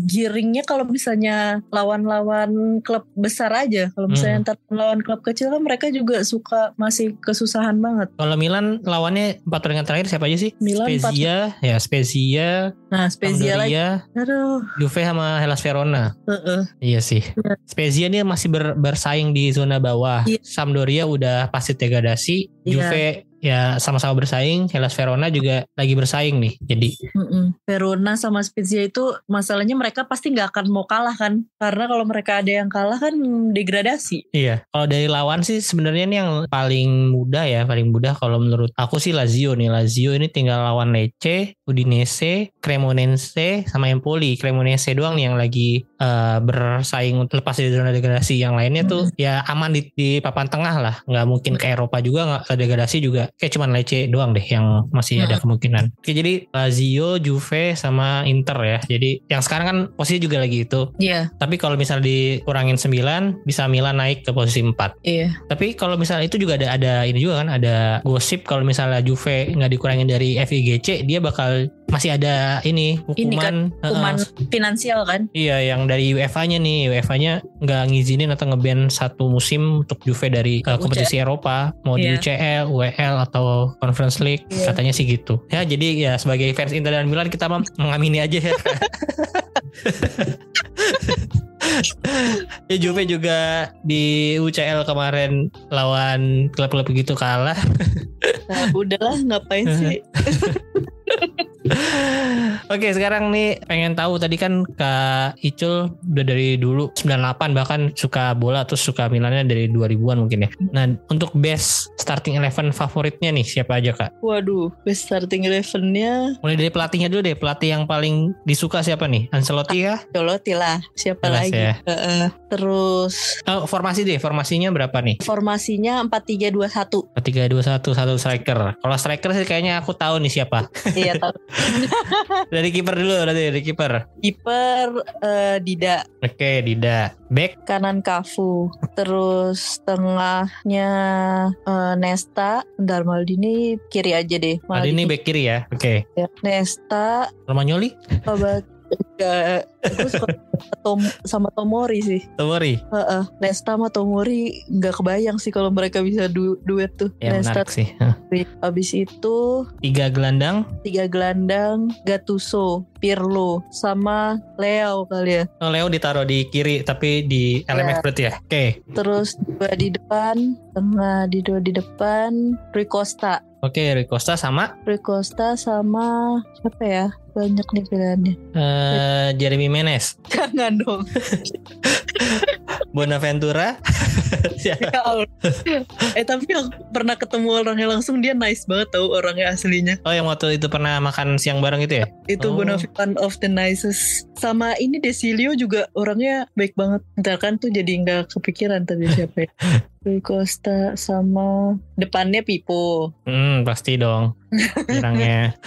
giringnya kalau misalnya lawan-lawan klub besar aja kalau misalnya ntar lawan klub kecil kan mereka juga suka masih kesusahan banget Kalau Milan lawannya empat pertandingan terakhir siapa aja sih? Milan Spezia, ya Spezia, nah Spezia lagi Sampdoria, aduh Juve sama Hellas Verona. heeh. Iya sih. Iya. Spezia ini masih ber- bersaing di zona bawah. Iya. Sampdoria udah pasti degradasi. Iya. Juve ya sama-sama bersaing. Hellas Verona juga lagi bersaing nih. Jadi Mm-mm. Verona sama Spezia itu masalahnya mereka pasti nggak akan mau kalah kan karena kalau mereka ada yang kalah kan degradasi iya. Kalau dari lawan sih sebenarnya ini yang paling mudah ya, paling mudah kalau menurut aku sih Lazio nih. Lazio ini tinggal lawan Lecce, Udinese, Cremonense sama Empoli. Cremonense doang nih yang lagi eh, bersaing lepas dari zona degradasi. Yang lainnya tuh ya aman di, di papan tengah lah. Nggak mungkin ke Eropa juga nggak ke degradasi juga. Kayak cuman Lecce doang deh yang masih ada kemungkinan. Oke jadi Lazio, Juve sama Inter ya. Jadi yang sekarang kan posisi juga lagi itu. iya Tapi kalau misalnya dikurangin 9 bisa Milan naik ke posisi 4. iya Tapi kalau misalnya itu juga ada ada ini juga kan ada gosip kalau misalnya Juve nggak dikurangin dari FIGC dia bakal masih ada ini Ini hukuman Heeh. hukuman finansial kan Iya yang dari UEFA-nya nih UEFA-nya nggak ngizinin atau ngeban satu musim untuk Juve dari uh, kompetisi Eropa mau di Iya. UCL, UEL atau Conference League Iya. katanya sih gitu. Ya jadi ya sebagai fans Inter dan Milan kita mah mengamini aja ya. ya Juve juga di UCL kemarin lawan klub-klub begitu kalah. nah, udahlah ngapain sih Oke sekarang nih pengen tahu tadi kan Kak Icul udah dari dulu 98 bahkan suka bola terus suka Milannya dari 2000-an mungkin ya. Nah untuk best starting eleven favoritnya nih siapa aja Kak? waduh best starting elevennya Mulai dari pelatihnya dulu deh pelatih yang paling disuka siapa nih? Ancelotti ya? Colotti lah siapa Jelas lagi ya. Heeh. terus Oh, formasi deh formasinya berapa nih? formasinya 4-3-2-1 Tiga dua satu satu striker. Kalau striker sih kayaknya aku tahu nih siapa. iya tahu Dari kiper dulu berarti dari kiper. kiper eh, Dida Oke Dida. Back kanan Kafu terus tengahnya eh, Nesta Bentar Maldini kiri aja deh Maldini back kiri ya. Oke. Ya, Nesta Romagnoli, Obat Enggak, gue suka Tom, sama Tomori sih. Tomori. Heeh. Nesta sama Tomori nggak kebayang sih kalau mereka bisa du duet tuh. Ya Nesta menarik sih. Abis itu Tiga gelandang. tiga gelandang Gattuso, Pirlo, sama Leo kali ya. Oh, Leo ditaruh di kiri tapi di LMF Ya. berarti ya. Oke. Terus dua di depan, tengah di dua di depan, Rui Costa. Oke, Rui Costa sama Rui Costa sama siapa ya? Banyak nih pilihannya. eh, Jeremy Menez, Jangan dong. Bonaventura. Siapa? Ya Allah. eh tapi aku pernah ketemu orangnya langsung dia nice banget tau orangnya aslinya. oh, yang waktu itu pernah makan siang bareng itu ya? Itu Oh. One of the nicest. Sama ini Desilio juga orangnya baik banget. Ntar kan tuh jadi nggak kepikiran tadi siapa ya. Rui Costa sama depannya Pipo. Hmm, pasti dong. Nyerangnya.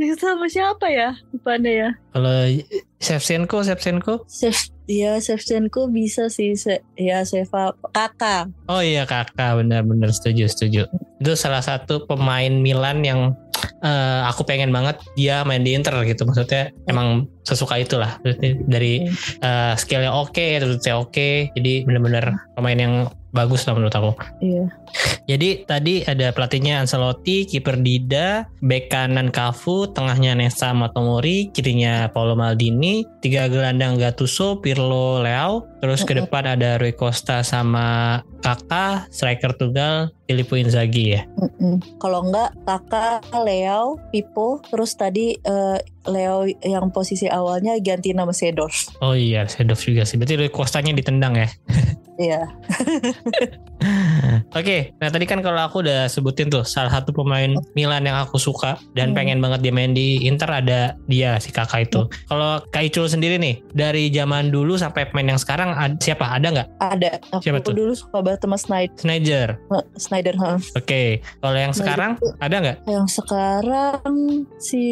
Ini sama siapa ya depannya ya? Kalau Shevchenko, Shevchenko. Chef, ya Shevchenko bisa sih. Se, ya Seva kakak. Oh iya kakak, benar-benar setuju, setuju. Itu salah satu pemain Milan yang eh, aku pengen banget dia main di Inter gitu. Maksudnya emang sesuka itulah. Dari eh, skillnya oke, attitude-nya oke. Jadi benar-benar pemain yang bagus lah menurut aku. Iya. Jadi tadi ada pelatihnya Ancelotti, kiper Dida, bek kanan Cafu, tengahnya Nesta sama Tomori, kirinya Paolo Maldini, tiga gelandang Gattuso, Pirlo, Leao, terus ke depan ada Rui Costa sama Kakak, striker tunggal Filippo Inzaghi ya. Mm-mm. Kalau enggak kakak Leo, Pipo, terus tadi eh, Leo yang posisi awalnya ganti nama Sedorf. Oh iya, Sedov juga sih. Berarti Rui Costanya ditendang ya. Iya. Oke, nah tadi kan kalau aku udah sebutin tuh salah satu pemain Milan yang aku suka dan Hmm. pengen banget dia main di Inter ada dia si kakak itu. Kalau Kak Icul sendiri nih dari zaman dulu sampai pemain yang sekarang ad- siapa ada nggak? Ada. Aku Siapa tuh? dulu suka banget sama Snyder. Snyder. Snyder ha. Oke, kalau yang Snyder sekarang tuh- ada nggak? Yang sekarang si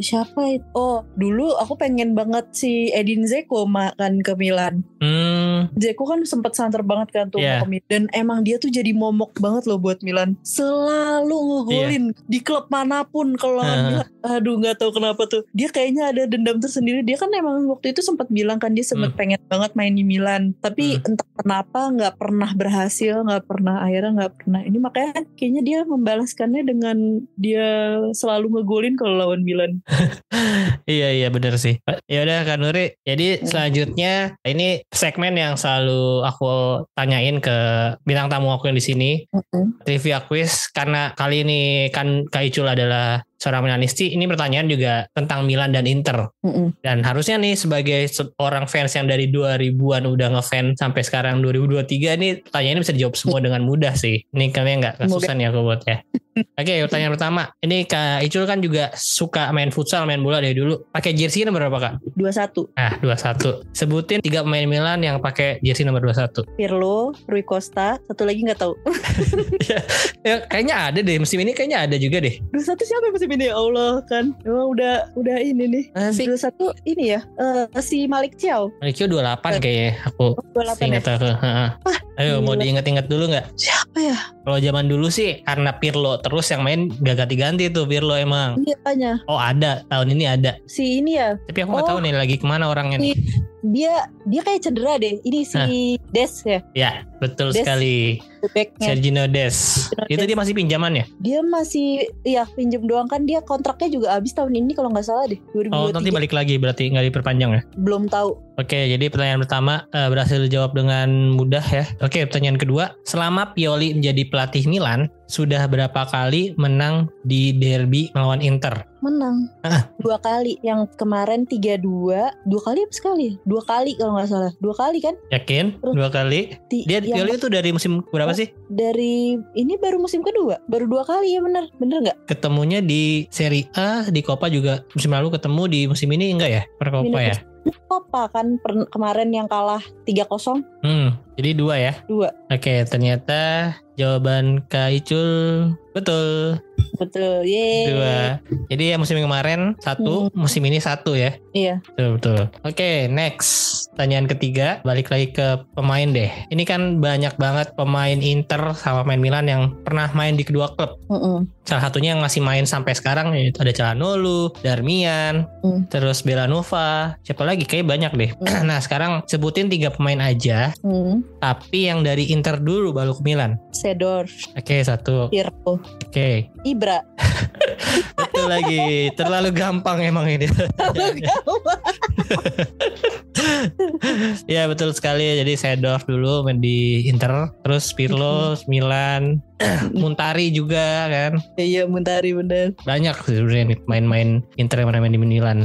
siapa itu? Oh, dulu aku pengen banget si Edin Zeko makan ke Milan. Hmm, Dzeko kan sempat santer banget kan tuh Iya. Milan. dan emang dia tuh jadi momok banget loh buat Milan selalu ngegolin di klub mana pun kalau Heeh. Milan aduh nggak tahu kenapa tuh dia kayaknya ada dendam tersendiri dia kan emang waktu itu sempat bilang kan dia sempat Hmm. pengen banget main di Milan tapi Hmm. entah kenapa nggak pernah berhasil nggak pernah akhirnya nggak pernah ini makanya kayaknya dia membalaskannya dengan dia selalu ngegolin kalau lawan Milan Iya iya bener sih. Ya udah Kak Nuri. Jadi Hmm. selanjutnya ini segmen yang selalu aku tanyain ke bintang tamu aku yang di sini. Trivia quiz karena kali ini kan Kak Icul adalah seorang Milanisti. Ini pertanyaan juga tentang Milan dan Inter. Mm-mm. Dan harusnya nih sebagai seorang fans yang dari 2000-an udah ngefans sampai sekarang 2023 ini pertanyaan ini bisa dijawab semua dengan mudah sih. Ini kalian nggak kesusahan ya aku buat ya. Oke, pertanyaan pertama. Ini Kak Icul kan juga suka main futsal, main bola dari dulu. Pakai jersey nomor berapa Kak? 2-1 Nah, 21. Sebutin tiga pemain Milan yang pakai jersey nomor 21. Pirlo Rui Costa satu lagi nggak tahu Ya, kayaknya ada deh. Musim ini kayaknya ada juga deh. 21 siapa musim ini ya Allah kan emang udah udah ini nih Masa sih? 21 ini ya eh, si Malik Ciao Malikio 28 kayaknya aku 28 ya aku. Heeh. Ayo mau gila. diingat-ingat dulu nggak? siapa ya Kalau zaman dulu sih karena Pirlo terus yang main gak ganti-ganti tuh Pirlo emang. iya tanya Oh ada tahun ini ada. si ini ya Tapi aku nggak Oh. tahu nih lagi ke mana orangnya nih. dia dia kayak cedera deh ini si Des ya Ya betul Des. sekali. backnya Sergio Des. Sergio Itu Des. dia masih pinjaman ya? dia masih ya pinjem doang kan dia kontraknya juga habis tahun ini kalau nggak salah deh 2023 Oh nanti balik lagi berarti nggak diperpanjang ya? belum tahu Oke, jadi pertanyaan pertama eh, berhasil dijawab dengan mudah ya. Oke, pertanyaan kedua, selama Pioli menjadi pelatih Milan, sudah berapa kali menang di derby melawan Inter? menang Ah. dua kali yang kemarin 3-2 dua kali apa sekali dua kali kalau nggak salah dua kali kan Yakin? Terus- Dua kali? Ti- Dia yang Pioli itu dari musim berapa Oh. sih? dari ini baru musim kedua baru dua kali ya bener bener nggak Ketemunya di Serie A, di Coppa juga musim lalu ketemu di musim ini enggak ya? Per Coppa Ini ya? Copa kan per- kemarin yang kalah 3-0 Hmm, jadi dua ya? dua Oke, ternyata jawaban Kak Icul betul. Betul ye Dua. Jadi ya musim kemarin satu, musim ini satu ya? iya Betul betul. Oke, next. Pertanyaan ketiga, balik lagi ke pemain deh. Ini kan banyak banget pemain Inter sama pemain Milan yang pernah main di kedua klub. Mm-mm. Salah satunya yang masih main sampai sekarang yaitu ada Calhanoglu, Darmian, Hmm. terus Belanova. Siapa lagi? Kayak banyak deh. Hmm. nah, sekarang sebutin tiga pemain aja, Mm. tapi yang dari Inter dulu baru ke Milan. Sedor Oke, satu. Pirlo Oke. Ibra Betul lagi. Terlalu gampang emang ini. Ya betul sekali. Jadi Seedorf dulu main di Inter, terus Pirlo, Milan, Muntari juga kan. iya Muntari bener Banyak sebenarnya main-main Inter yang pernah main di Milan.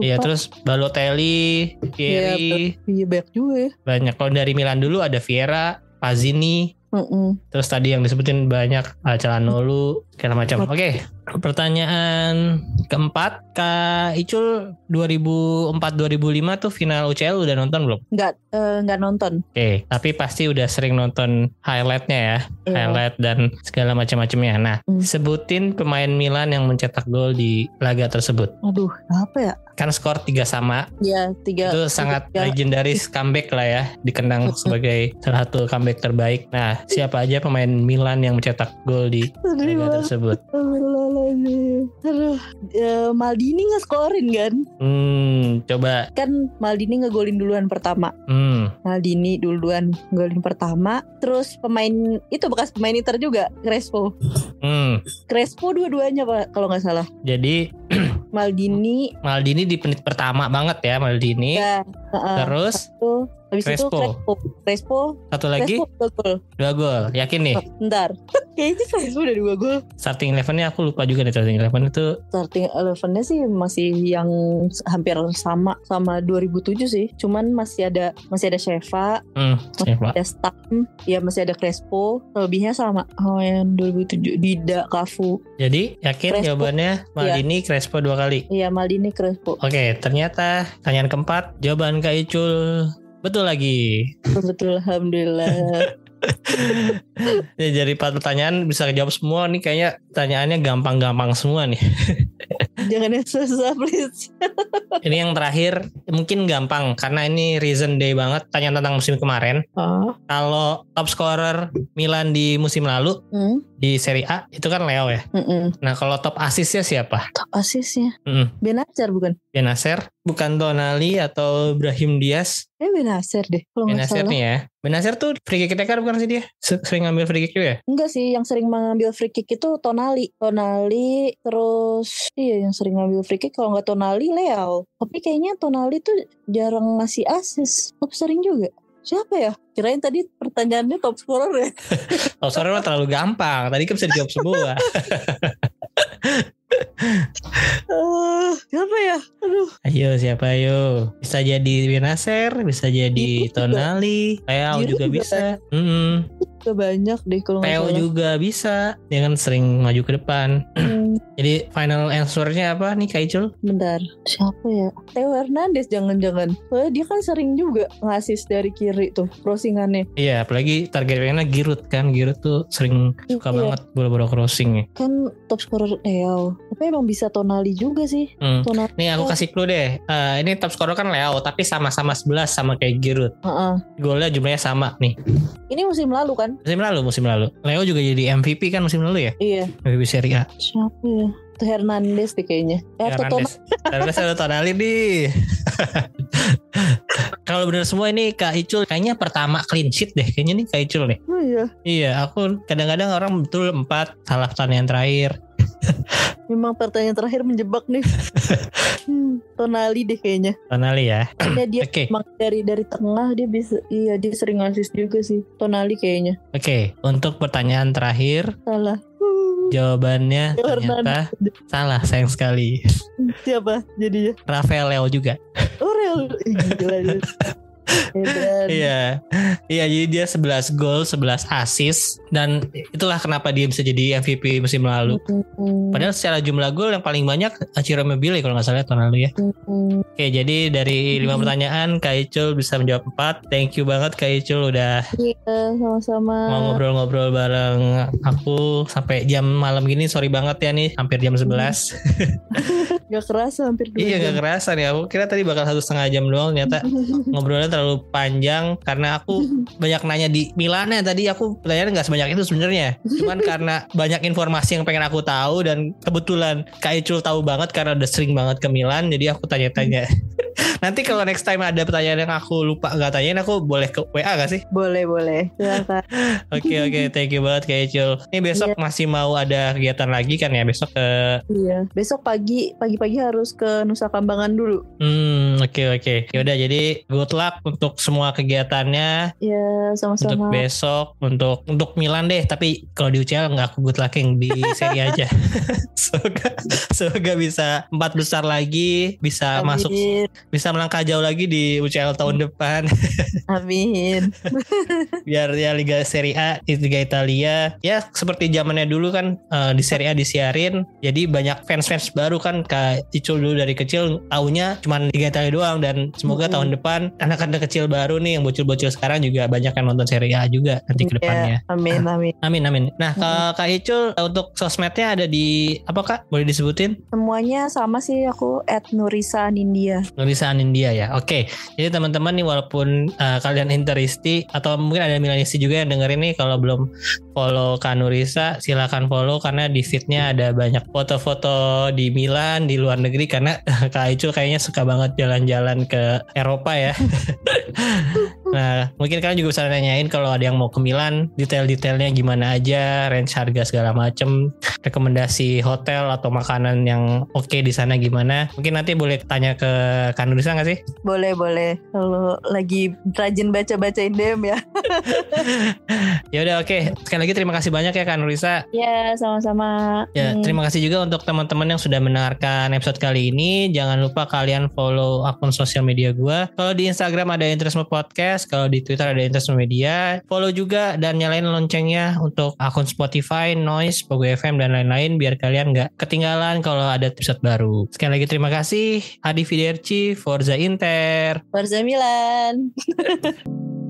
Iya terus Balotelli, Thierry, iya banyak juga ya banyak. Kalau dari Milan dulu ada Vieira, Pazzini, Mm-mm. terus tadi yang disebutin banyak uh, Calhanoglu segala macam. Oke, pertanyaan keempat, Kak Icul 2004-2005 tuh final UCL udah nonton belum? nggak eh, nggak nonton Oke, tapi pasti udah sering nonton highlightnya ya, Iya. highlight dan segala macam-macamnya. Nah, Hmm. sebutin pemain Milan yang mencetak gol di laga tersebut. aduh apa ya Kan skor tiga sama, ya tiga itu sangat tiga- legendaris comeback lah ya, dikenang sebagai salah satu comeback terbaik. Nah, siapa aja pemain Milan yang mencetak gol di laga tersebut? Astagfirullahaladzim. Aduh, eh, Maldini nggak skorin kan? Hmm, coba. Kan Maldini ngegolin duluan pertama. Hmm, Maldini duluan golin pertama. Terus pemain itu bekas pemain Inter juga, Crespo. hmm. Crespo dua-duanya Pak, kalau nggak salah. Jadi Maldini Maldini di menit pertama banget ya Maldini. ya, heeh. Terus Tuh, habis itu Crespo. Crespo. Crespo, satu lagi Crespo dua gol. dua gol. Yakin nih? Oh, Bentar. Kayaknya Crespo udah dua gol. Starting elevennya aku lupa juga nih starting eleven itu Starting eleven-nya sih masih yang hampir sama sama 2007 sih. Cuman masih ada masih ada Sheva, hmm, siapa? ada Stam, ya masih ada Crespo. Lebihnya sama. Oh yang 2007 Dida, Cafu. Jadi yakin Crespo. jawabannya Maldini Crespo dua kali. Iya Maldini Crespo. Oke, ternyata pertanyaan keempat jawaban Kak Icul betul lagi. Betul alhamdulillah. Ya, dari empat pertanyaan bisa kejawab semua nih kayaknya pertanyaannya gampang-gampang semua nih. Jangan yang susah please. Ini yang terakhir mungkin gampang karena ini reason day banget tanya tentang musim kemarin. Oh. Kalau top scorer Milan di musim lalu Hmm. di Serie A itu kan Leo ya. Mm-mm. Nah kalau top asisnya siapa? Top asisnya. Mm, Benacer bukan? Benacer, bukan Tonali atau Brahim Diaz? Eh Benacer deh kalau nggak Benacer nih ya. Benacer tuh free kick attacker bukan sih dia? Se- Sering ngambil free kick juga ya? Enggak sih, yang sering mengambil free kick itu Tonali. Tonali terus iya yang sering ngambil free kick kalau nggak Tonali Leao. Tapi kayaknya Tonali tuh jarang ngasih assist. Top sering juga. Siapa ya? Kirain tadi pertanyaannya top scorer ya. Top scorer mah terlalu gampang. Tadi kan bisa dijawab semua. Eh, siapa ya? Aduh, Ayo siapa ayo? Bisa jadi Benacer, bisa jadi juga. Tonali, Giroud juga juga bisa. Mm-mm. udah banyak deh kalau salah. juga bisa. Dia kan sering maju ke depan. Hmm, Jadi final answer-nya apa nih Kak Icul? bentar, siapa ya? Theo Hernandez jangan-jangan. Soalnya dia kan sering juga ngasih dari kiri tuh crossingannya. Iya, apalagi target pengennya Giroud kan. Giroud tuh sering suka Iya. banget bola-bola crossing ya. Kan top scorer Theo. Tapi emang bisa Tonali juga sih. Hmm. Tonali. Nih aku kasih clue deh. Eh, ini top scorer kan Leo, tapi sama-sama 11 sama kayak Giroud. Heeh. Golnya jumlahnya sama nih. Ini musim lalu kan? Musim lalu, musim lalu. Leo juga jadi MVP kan musim lalu ya? Iya. MVP Serie A. Siapa ya? Itu Hernandez deh kayaknya. Eh, atau Hernandez. Hernandez ada Tonali nih. Kalau bener semua ini Kak Icul kayaknya pertama clean sheet deh. Kayaknya nih Kak Icul nih. Oh iya. Iya, aku kadang-kadang orang betul empat salah pertanyaan terakhir. Memang pertanyaan terakhir menjebak nih. hmm, Tonali deh kayaknya. Tonali ya. Ya dia emang dari dari tengah dia bisa iya dia sering assist juga sih. Tonali kayaknya. Oke, untuk pertanyaan terakhir Salah. Jawabannya Theo ternyata salah sayang sekali. Siapa jadinya? Rafael Leo juga. Oh. Ih, Gila. Iya. Iya, jadi dia 11 gol, 11 assist dan itulah kenapa dia bisa jadi MVP musim lalu. Padahal secara jumlah gol yang paling banyak Ciro Immobile kalau nggak salah tahun lalu ya. Oke, jadi dari lima pertanyaan Kak Icul bisa menjawab 4. Thank you banget Kak Icul udah Iya, sama-sama. mau ngobrol-ngobrol bareng aku sampai jam malam gini. Sorry banget ya nih, hampir jam 11. Gak kerasa hampir iya, jam. gak kerasa nih. Aku kira tadi bakal satu setengah jam doang. Ternyata ngobrolnya terlalu panjang karena aku banyak nanya di Milan ya. Tadi aku pertanyaan nggak sebanyak itu sebenarnya. Cuman karena banyak informasi yang pengen aku tahu dan kebetulan Kak Icul tahu banget karena udah sering banget ke Milan jadi aku tanya-tanya nanti kalau next time ada pertanyaan yang aku lupa nggak tanyain aku boleh ke WA gak sih boleh boleh. Silakan. oke oke thank you banget Kak Icul ini besok masih mau ada kegiatan lagi kan ya besok ke Iya. Besok pagi pagi-pagi harus ke Nusa Kambangan dulu. hmm oke oke yaudah jadi good luck untuk semua kegiatannya Ya untuk sama-sama. besok untuk untuk Milan deh tapi kalau di UCL nggak aku good looking di seri aja semoga semoga bisa empat besar lagi bisa masuk Amin. Bisa melangkah jauh lagi di UCL tahun depan Amin. biar ya Liga Serie A Liga Italia ya seperti zamannya dulu kan eh, di Serie A disiarin jadi banyak fans-fans baru kan Kak Icul dulu dari kecil taunya cuman Liga Italia doang dan semoga Mm-mm. tahun depan anak-anak kecil baru nih yang bocil-bocil sekarang juga banyak yang nonton Serie A juga nanti ke depannya Ya, amin amin. Amin amin. Nah Kak, Kak Icul untuk sosmednya ada di apa Kak? Boleh disebutin? Semuanya sama sih aku at Nurisa Nindya. Nurisa Anindya ya. Oke. Jadi teman-teman nih walaupun uh, kalian interisti atau mungkin ada milenisti juga yang dengerin nih kalau belum follow Kak Nurisa silakan follow karena di feednya ada banyak foto-foto di Milan di luar negeri karena Kak Icul kayaknya suka banget jalan-jalan ke Eropa ya. nah mungkin kalian juga bisa nanyain kalau ada yang mau ke Milan detail-detailnya gimana aja range harga segala macem rekomendasi hotel atau makanan yang oke di sana gimana mungkin nanti boleh tanya ke Kak Nurisa nggak sih Boleh boleh. Kalau lagi rajin baca-bacain DM ya. ya udah oke sekali lagi terima kasih banyak ya Kak Nurisa Ya sama-sama. Ya, Hmm. terima kasih juga untuk teman-teman yang sudah mendengarkan episode kali ini. Jangan lupa kalian follow akun sosial media gua. Kalau di Instagram ada Interisme Podcast, kalau di Twitter ada Interisme Media. Follow juga dan nyalain loncengnya untuk akun Spotify, Noise, Pogo FM dan lain-lain biar kalian nggak ketinggalan kalau ada episode baru. Sekali lagi terima kasih. Adi Fiderci, Forza Inter. Barza Milan.